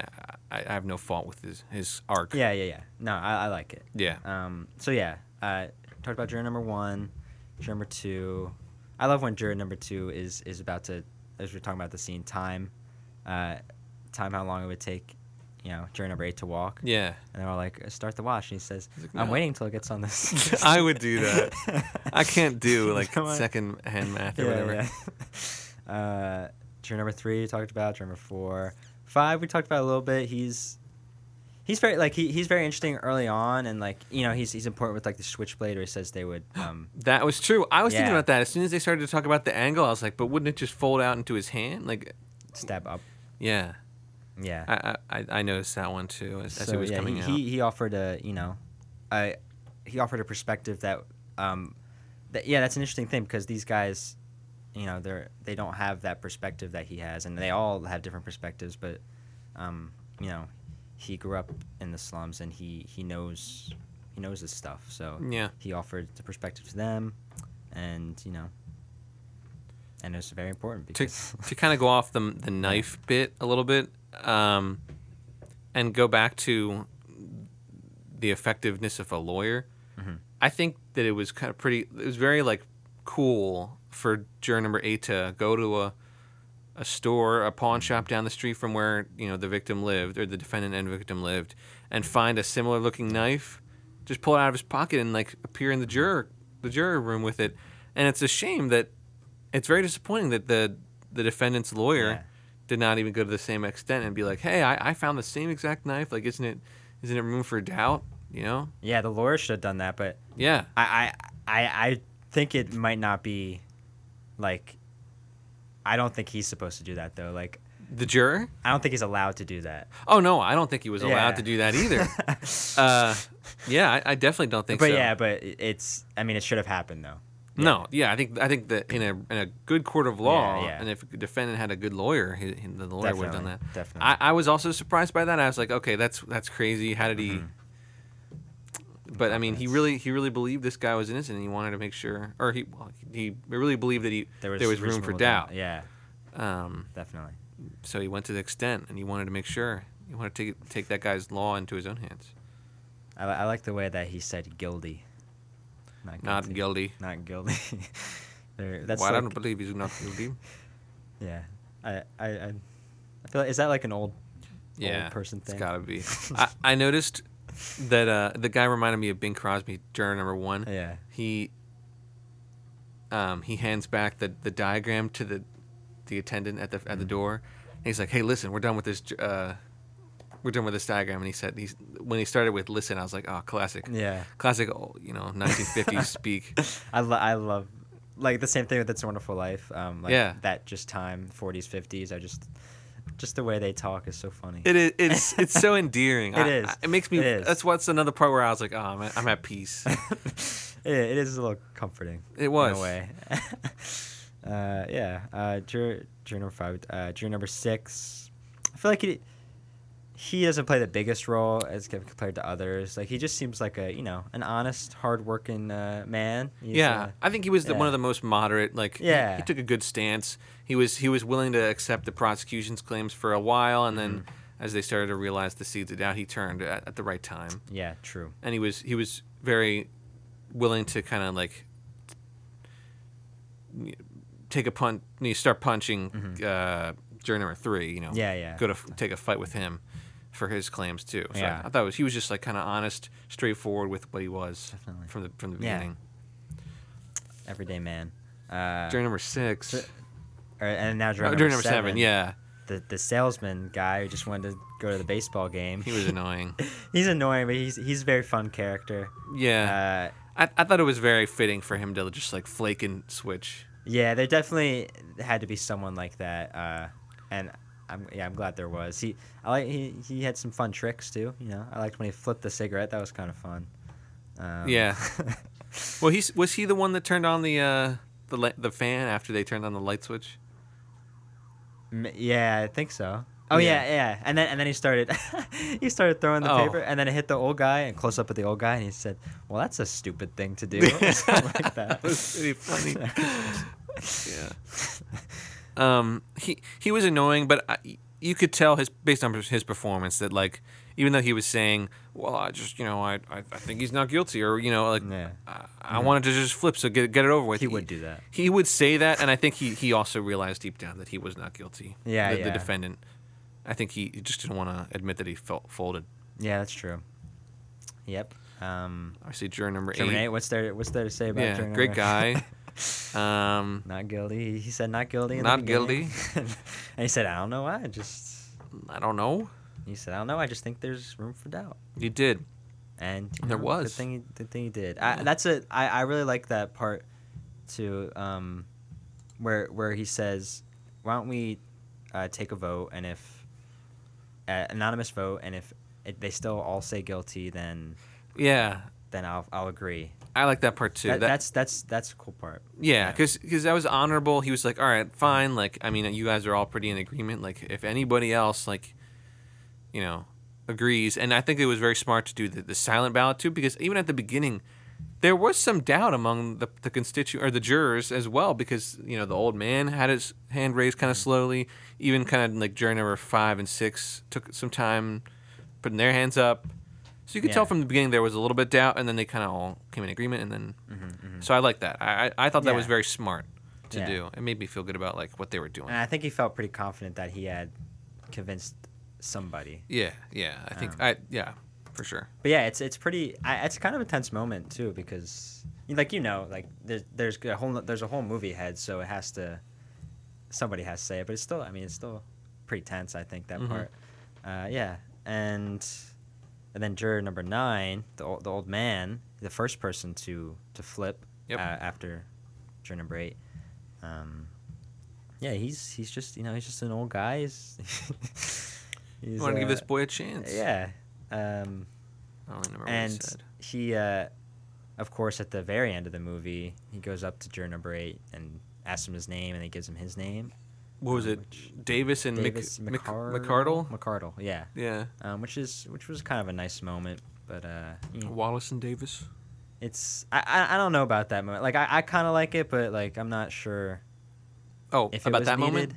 I, I have no fault with his his arc. Yeah, yeah, yeah. No, I, I like it. yeah, Um, so yeah, uh, talked about juror number one, juror number two. I love when juror number two is is about to, as we're talking about the scene, time, uh, time how long it would take, you know, juror number eight to walk. yeah. And they're all like, start the watch. And he says, like, I'm waiting until it gets on this. I would do that. I can't do like second hand math or yeah, whatever. yeah. uh, number three we talked about. Number four, five we talked about a little bit. He's he's very like he, he's very interesting early on, and like you know he's he's important with like the switchblade, or he says they would. Um, That was true. I was thinking about that. As soon as they started to talk about the angle, I was like, but wouldn't it just fold out into his hand? Like, stab up. yeah. Yeah. I I, I noticed that one too as, as it was yeah, coming he, out. he he offered a you know, a he offered a perspective that um, that yeah that's an interesting thing because these guys, you know they're they don't have that perspective that he has and they all have different perspectives but, um, you know, he grew up in the slums and he he knows he knows this stuff so Yeah. he offered the perspective to them, and you know. And it's very important to to kind of go off the the knife bit a little bit, um, and go back to the effectiveness of a lawyer. Mm-hmm. I think that it was kind of pretty. It was very like cool for juror number eight to go to a a store, a pawn shop down the street from where you know the victim lived, or the defendant and victim lived, and find a similar looking knife. Just pull it out of his pocket and like appear in the juror the juror room with it. And it's a shame that it's very disappointing that the the defendant's lawyer Yeah. did not even go to the same extent and be like, "Hey, I, I found the same exact knife. Like, isn't it isn't it room for doubt? You know? yeah, the lawyer should have done that, but Yeah, I, I, I, I think it might not be like. I don't think he's supposed to do that though. Like, the juror. I don't think he's allowed to do that. Oh no, I don't think he was allowed Yeah. to do that either. uh, yeah, I, I definitely don't think but so. yeah, but it's. I mean, it should have happened though. No, yeah, I think I think that in a in a good court of law, yeah. and if a defendant had a good lawyer, he, he- the lawyer would have done that. definitely. I, I was also surprised by that. I was like, okay, that's that's crazy. How did he? Mm-hmm. But I mean, he really he really believed this guy was innocent. and He wanted to make sure, or he well, he really believed that he there was, room for reasonable doubt. Yeah, Um, definitely. so he went to the extent, and he wanted to make sure. He wanted to take take that guy's law into his own hands. I, I like the way that he said guilty. Not Not guilty. guilty. Not guilty. There- that's Well, I don't believe he's not guilty. yeah. I, I, I, I feel like, is that like an old, yeah, old person thing? It's gotta be. I, I noticed that uh, the guy reminded me of Bing Crosby, juror number one. Yeah. He um, he hands back the, the diagram to the the attendant at the at the Mm. door. And he's like, "Hey, listen, we're done with this. Uh, we're done with this diagram." And he said, "He's when he started with listen, I was like, oh, classic, Yeah. classic, oh, you know, 1950s speak." I, lo- I love, like the same thing with It's a Wonderful Life. Um, like Yeah. That just time, 40s, 50s. I just, just the way they talk is so funny. It is. It's it's so endearing. It I- is. I- it makes me. It. That's what's another part where I was like, oh, I'm at, I'm at peace. it, it is a little comforting. It was. In a way. uh, yeah. Uh, juror, juror number five. Uh, juror number six. I feel like he, he doesn't play the biggest role as compared to others. Like he just seems like a you know an honest, hardworking uh, man. He's, yeah, uh, I think he was the, one of the most moderate. Like, he- he, took a good stance. He was he was willing to accept the prosecution's claims for a while, and then Mm-hmm. as they started to realize the seeds of doubt, he turned at, at the right time, yeah. True. and he was he was very willing to kind of like take a punt. You start punching uh, juror number three. You know, Mm-hmm. Yeah, yeah. Go to f- take a fight with him for his claims too. So Yeah. I, thought it was, he was just like kind of honest, straightforward with what he was Definitely. from the from the Yeah. beginning. Everyday man. Uh, Juror number six. Or, and now juror Oh, number, juror number seven. Yeah, The the salesman guy who just wanted to go to the baseball game. he was annoying. he's annoying, but he's he's a very fun character. Yeah, Uh, I, I thought it was very fitting for him to just like flake and switch. yeah, there definitely had to be someone like that. Uh, and I'm yeah, I'm glad there was. He I like he he had some fun tricks too. You know, I liked when he flipped the cigarette. That was kind of fun. Um, Yeah. Well, he's was he the one that turned on the uh, the the fan after they turned on the light switch? M- Yeah, I think so. Oh yeah, Yeah. yeah. And then and then he started he started throwing the Oh. paper and then it hit the old guy and close up at the old guy and he said, "Well, that's a stupid thing to do." something like that. That was pretty funny. yeah. Um, he he was annoying, but I, you could tell his based on his performance that like even though he was saying, "Well, I just you know I I, I think he's not guilty," or you know like Yeah. I, I wanted to just flip so get get it over with. He would do that. He would say that, and I think he he also realized deep down that he was not guilty. Yeah, the, the defendant. I think he just didn't want to admit that he felt folded. Yeah, that's true. Yep. Um, Obviously, juror number German eight. eight. What's there? What's there to say about Yeah, German great guy. Um, not guilty. He- said not guilty. In Not the guilty. and he said, "I don't know why. I just." I don't know. He said, "I don't know. I just think there's room for doubt." He did. And There know, was. The thing he, good thing he did. I, that's it. I, I really like that part, too. Um, where where he says, "Why don't we uh, take a vote? And if uh, anonymous vote, and if it, they still all say guilty, then Yeah, then I'll I'll agree." I like that part too. That, That- that's that's that's a cool part. Yeah, because because that was honorable. He was like, "All right, fine. Like, I mean, you guys are all pretty in agreement. Like, if anybody else, like, you know, agrees, and I think it was very smart to do the, the silent ballot too, because even at the beginning, there was some doubt among the the constitu or the jurors as well, because you know the old man had his hand raised kind of mm-hmm. slowly. Even kind of like juror number five and six took some time putting their hands up. So you could tell from the beginning there was a little bit doubt, and then they kind of all came in agreement, and then. So I like that. I I, I thought that was Mm-hmm, very smart to Yeah. do. It made me feel good about like what they were doing. And I think he felt pretty confident that he had convinced somebody. yeah, yeah. I think Um, I yeah, for sure. But yeah, it's it's pretty. I, it's kind of a tense moment too because, like you know, like there's there's a whole there's a whole movie ahead, so it has to. Somebody has to say it, but it's still. I mean, it's still pretty tense. I think that Mhm. part. Uh, yeah, and and then juror number nine, the old, the old man, the first person to to flip Yep. uh, after juror number eight. Um, yeah, he's he's just you know he's just an old guy. He's, he's, want to give uh, this boy a chance? Yeah. Um, I don't remember what he and he uh of course, at the very end of the movie, he goes up to juror number eight and asks him his name, and he gives him his name. What was it? Davis and Davis Mc- McCardle. McCardle? McCardle, yeah. Yeah. Um, which is which was kind of a nice moment, but uh, Wallace and Davis. it's I, I I don't know about that moment. Like I, I kind of like it, but like I'm not sure Oh, if about that needed. moment.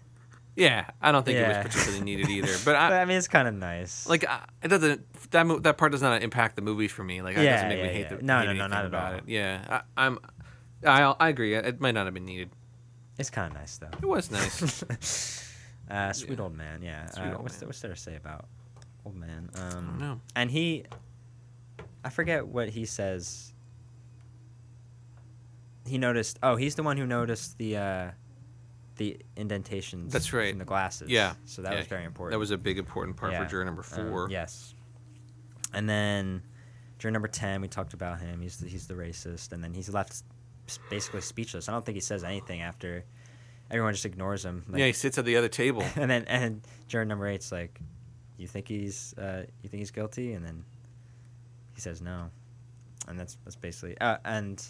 Yeah, I don't think it was particularly needed either. But I, but I mean, it's kind of nice. like I, it doesn't that mo- that part does not impact the movie for me. Like it Yeah, doesn't make yeah, me hate yeah. the No, hate no, no, not at about all. it. Yeah, I, I'm. I I agree. It might not have been needed. It's kind of nice though. It was nice. Uh, sweet Yeah. old man, yeah. Sweet uh, old what's, man. There, what's there to say about old man? Um, know. And he, I forget what he says. He noticed. Oh, he's the one who noticed the uh, the indentations. That's right. In the glasses. yeah. So that yeah, was very important. That was a big important part Yeah. for juror number Um, four. yes. And then, juror number ten, we talked about him. He's the, he's the racist, and then he's left basically speechless. I don't think he says anything after. Everyone just ignores him. Like, yeah, he sits at the other table. and then and juror number eight's like, "You think he's uh, you think he's guilty?" And then he says no, and that's that's basically uh, and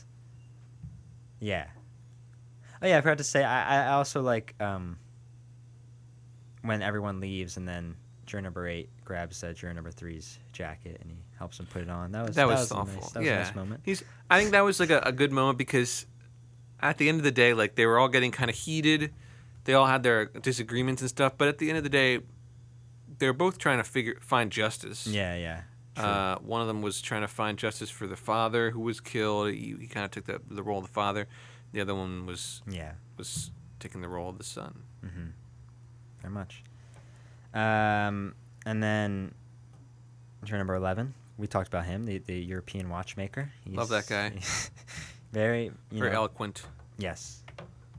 yeah. Oh yeah, I forgot to say I I also like um when everyone leaves and then juror number eight grabs uh, juror number three's jacket and he helps him put it on. That was that was, a thoughtful. nice, that was yeah, a nice moment. He's. I think that was like a, a good moment because at the end of the day, like they were all getting kind of heated. They all had their disagreements and stuff, but at the end of the day, they're both trying to figure find justice. Yeah, yeah. Uh, one of them was trying to find justice for the father who was killed. He, he kind of took the, the role of the father. The other one was yeah. was taking the role of the son. Mm-hmm. very much. Um, and then turn number eleven. We talked about him, the, the European watchmaker. Love that guy. very, you Very know, eloquent. yes.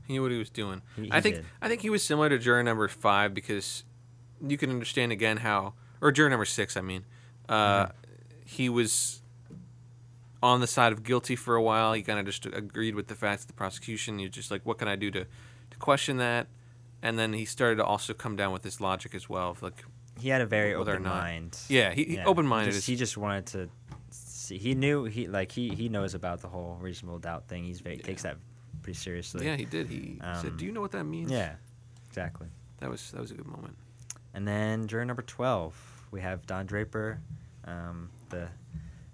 He knew what he was doing. He- I think did. I think he was similar to juror number five because you can understand again how, or juror number six, I mean, uh, Mm-hmm. he was on the side of guilty for a while. He kind of just agreed with the facts of the prosecution. He was just like, what can I do to, to question that? And then he started to also come down with this logic as well of like, He had a very Whether open not- mind. yeah, he, he open-minded. He just wanted to see. He knew he like he he knows about the whole reasonable doubt thing. He's very takes that pretty seriously. yeah, he did. He said, Um, "Do you know what that means?" Yeah, exactly. that was that was a good moment. And then juror number twelve, we have Don Draper, um, the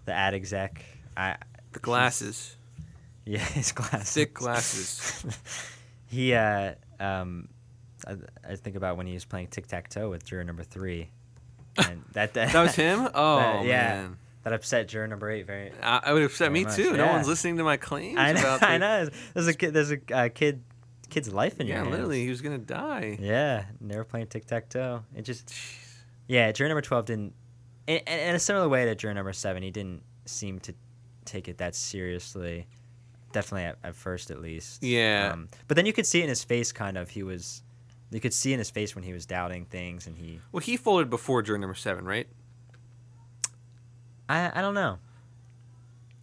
the ad exec. I The glasses, Yeah, his glasses. thick glasses. he uh um I, I think about when he was playing tic tac toe with juror number three, and that that, that was him. Oh that- yeah, man. that upset juror number eight very. I, I would upset me much, too. No one's listening to my claims I know. about I know. There's a kid. There's a uh, kid. Kid's life in your hands. Yeah, literally, he was gonna die. Yeah, never playing tic tac toe. It just. Yeah, juror number twelve didn't. In, in in a similar way to juror number seven, he didn't seem to take it that seriously. Definitely at, at first, at least. Yeah. Um, but then you could see it in his face, kind of. He was. You could see in his face when he was doubting things, and he. Well, he folded before juror number seven, right? I I don't know.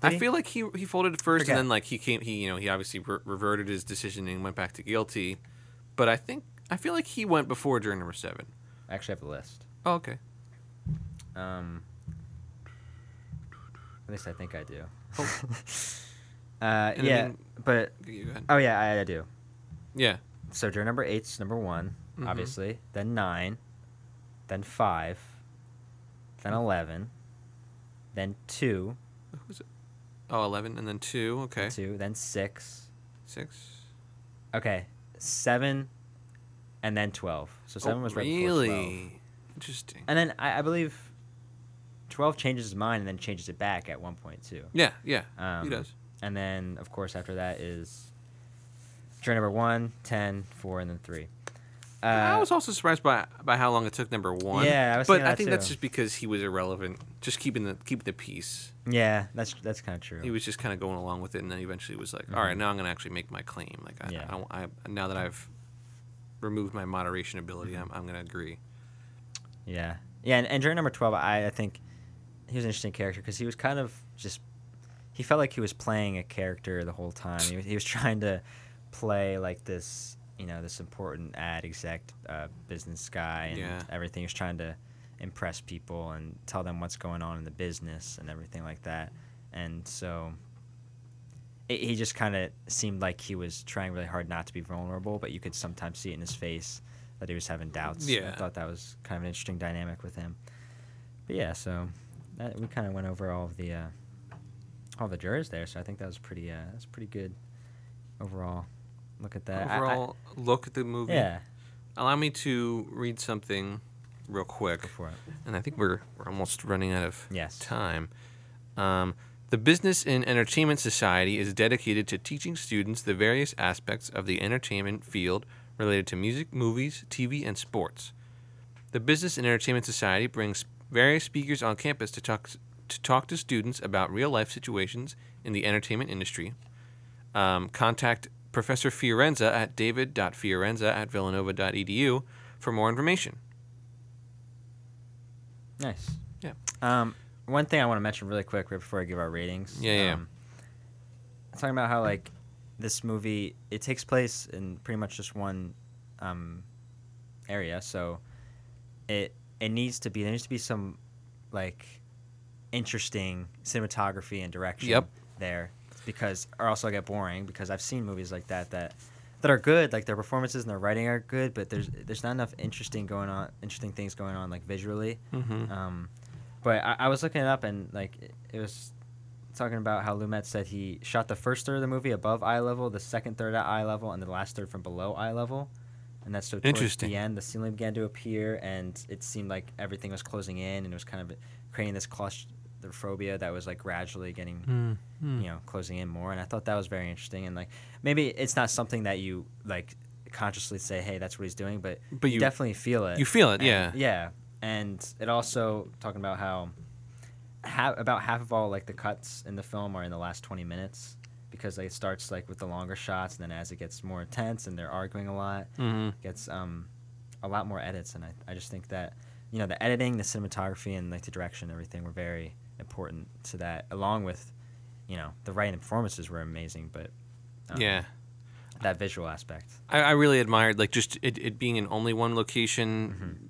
Did I he? feel like he he folded first, Forget. and then like he came, he you know he obviously re- reverted his decision and went back to guilty. But I think I feel like he went before juror number seven. I actually have the list. Oh, okay. Um, at least I think I do. Oh. uh, And I yeah, mean- but oh yeah, I, I do. Yeah. So juror number eight's number one, Mhm. obviously. Then nine, then five, then eleven, then two, Who's it? Oh, 11, and then two. Okay. two, then six. Six. Okay, seven, and then twelve. So seven oh, was right really before twelve. interesting. And then I, I believe twelve changes his mind and then changes it back at one point too. yeah, yeah, Um, he does. And then, of course, after that is juror number one, 10, 4, and then 3. Uh, I was also surprised by by how long it took number one. Yeah, I was but I think that's just because he was irrelevant, just keeping the keeping the peace. yeah, that's that's kind of true. He was just kind of going along with it, and then eventually was like, "All right, now I'm gonna actually make my claim. Like, I, Mm-hmm. Yeah. I, I now that I've removed my moderation ability, Mm-hmm. I'm, I'm gonna agree." yeah. Yeah, and, and juror number 12, I, I think he was an interesting character because he was kind of just. He felt like he was playing a character the whole time. He was, he was trying to play like this, you know, this important ad exec uh, business guy and Yeah. was trying to impress people and tell them what's going on in the business and everything like that. And so it, he just kind of seemed like he was trying really hard not to be vulnerable, but you could sometimes see it in his face that he was having doubts. Yeah. I thought that was kind of an interesting dynamic with him. But yeah, so that, we kind of went over all of the uh, all the jurors there, so I think that was pretty uh, that's pretty good overall. Look at that. I- I- Overall, look at the movie. yeah, Allow me to read something real quick. go for it. and I think we're we're almost running out of Yes. time. Um, the Business and Entertainment Society is dedicated to teaching students the various aspects of the entertainment field related to music, movies, TV, and sports. The Business and Entertainment Society brings various speakers on campus to talk to talk to students about real life situations in the entertainment industry. Um, contact Professor Fiorenza at david.fiorenza at villanova.edu for more information. Nice. Yeah. Um, one thing I want to mention really quick right before I give our ratings. Yeah, yeah. Um, talking about how like this movie it takes place in pretty much just one um, area, so it it needs to be there needs to be some like interesting cinematography and direction Yep. there because or else I'll get boring because I've seen movies like that that that are good like their performances and their writing are good but there's there's not enough interesting going on interesting things going on like visually Mm-hmm. um, but I, I was looking it up and like it, it was talking about how Lumet said he shot the first third of the movie above eye level, the second third at eye level, and the last third from below eye level. And that's so Interesting. the end, the ceiling began to appear, and it seemed like everything was closing in, and it was kind of creating this claustrophobia that was like gradually getting, Hmm. you know, closing in more. And I thought that was very interesting. And like maybe it's not something that you like consciously say, "Hey, that's what he's doing," but But you, you- definitely feel it. you feel it, And- yeah. yeah. And it also talking about how ha- about half of all like the cuts in the film are in the last 20 minutes because like, it starts like with the longer shots and then as it gets more intense and they're arguing a lot Mm-hmm. gets um a lot more edits and I, I just think that you know the editing the cinematography and like the direction and everything were very important to that along with you know the writing and performances were amazing but um, Yeah. that visual aspect I, I really admired like just it, it being in only one location Mm-hmm.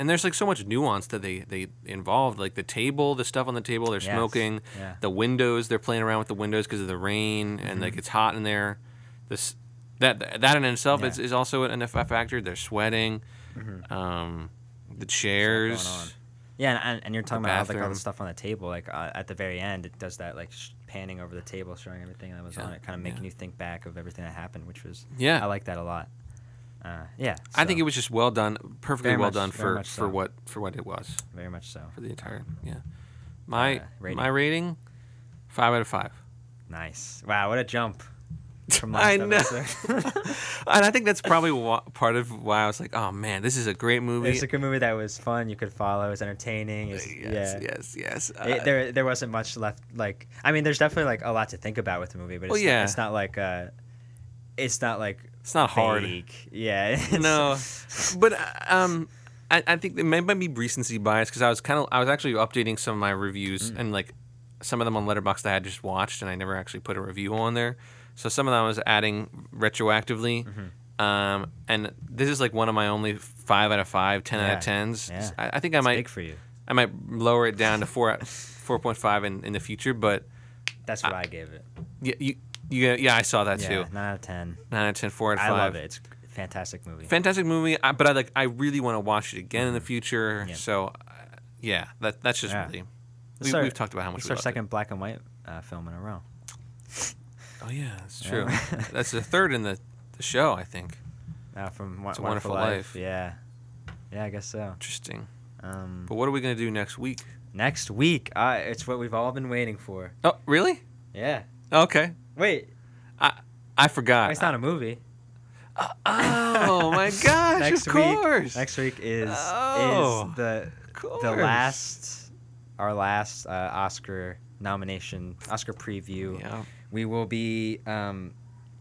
and there's like so much nuance that they they involved like the table the stuff on the table they're Yes, smoking yeah. the windows they're playing around with the windows because of the rain and Mm-hmm. like it's hot in there this that that in itself is, Yeah. is also an a factor they're sweating um the chairs Mm-hmm. Yeah, and- and, you're talking about like all the stuff on the table. Like uh, at the very end, it does that like sh- panning over the table, showing everything that was Yeah, on it, kind of making yeah. you think back of everything that happened, which was Yeah. I like that a lot. Uh, yeah, I think it was just well done perfectly Very well much- done for much for what for what it was very much so for the entire yeah my Uh, rating. my rating five out of five nice. Wow, what a jump from last I know. and I think that's probably part of why I was like, oh man, this is a great movie. it's a good movie that was fun. You could follow. It was entertaining. It's, yes, yeah. yes, yes. Uh, It, there, there wasn't much left. Like, I mean, there's definitely like a lot to think about with the movie, but it's, Well, not, yeah. it's not like, uh, it's not like it's not hard. fake. Yeah, No, but uh, um, I, I think it might be recency bias because I was kind of I was actually updating some of my reviews Mm. and like some of them on Letterboxd I had just watched and I never actually put a review on there. So some of that I was adding retroactively. Mm-hmm. Um, and this is like one of my only five out of five, 10 out of tens. yeah. I, I think I It's might big for you. I might lower it down to four four point five in, in the future, but That's what I, gave it. yeah, you, you yeah I saw that Yeah, too. nine out of ten. Nine out of ten, four out of I five. love it. It's a fantastic movie. fantastic movie I, but i like i really want to watch it again in the future Yeah. so uh, yeah that that's just Yeah. really This we, we've talked about how much It's our second black and white uh, film in a row. Oh yeah that's Yeah. true that's the third in the, the show i think Uh, from Wo- It's Wonderful, Wonderful Life. Life. Yeah, yeah, I guess so. interesting Um, but what are we going to do next week next week, uh, it's what we've all been waiting for. oh really Yeah. okay Wait, i i forgot it's not a movie. oh my gosh next of week, course next week is Oh, is the the last our last uh, Oscar nomination, Oscar preview. yeah We will be um,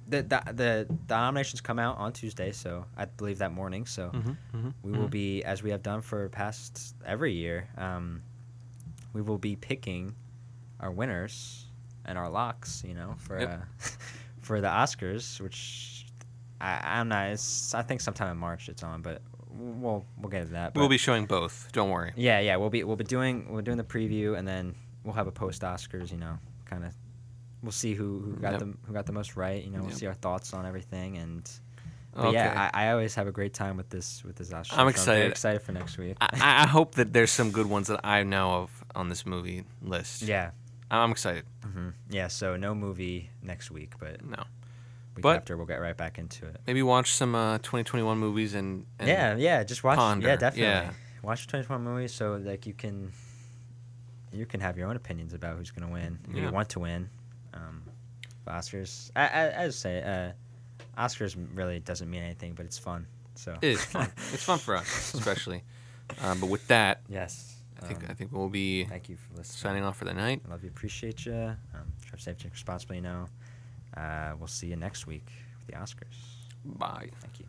the, the the nominations come out on Tuesday, so I believe that morning. So mm-hmm, we will be, as we have done for past every year, um, we will be picking our winners and our locks. You know, for Yep. uh, for the Oscars, which I, I'm not. It's I think sometime in March it's on, but we'll we'll get to that. we'll be showing both don't worry yeah, yeah. We'll be we'll be doing we're doing the preview, and then we'll have a post Oscars. You know, kind of we'll see who, who got Yep. the who got the most right. You know, we'll Yep. see our thoughts on everything and. But Okay. yeah, I, I always have a great time with this with this Oscar. I'm so excited. very excited for next week. I, I hope that there's some good ones that I know of on this movie list. yeah, I'm excited. hmm yeah. So no movie next week, but No. week But- after we'll get right back into it. Maybe watch some uh, 2021 movies and, and yeah, yeah. Just watch. ponder, Yeah, definitely. yeah. Watch 2021 movies so like you can you can have your own opinions about who's gonna win, who Yeah. you want to win. Oscars. I, I, I just say uh, Oscars really doesn't mean anything, but it's fun. So it is fun. it's fun for us, especially. Um, but with that, yes, I think um, I think we'll be. Thank you for listening. Signing off for the night. I love you. Appreciate you. Um, drive safe, drink responsibly. Now, uh, we'll see you next week with the Oscars. Bye. Thank you.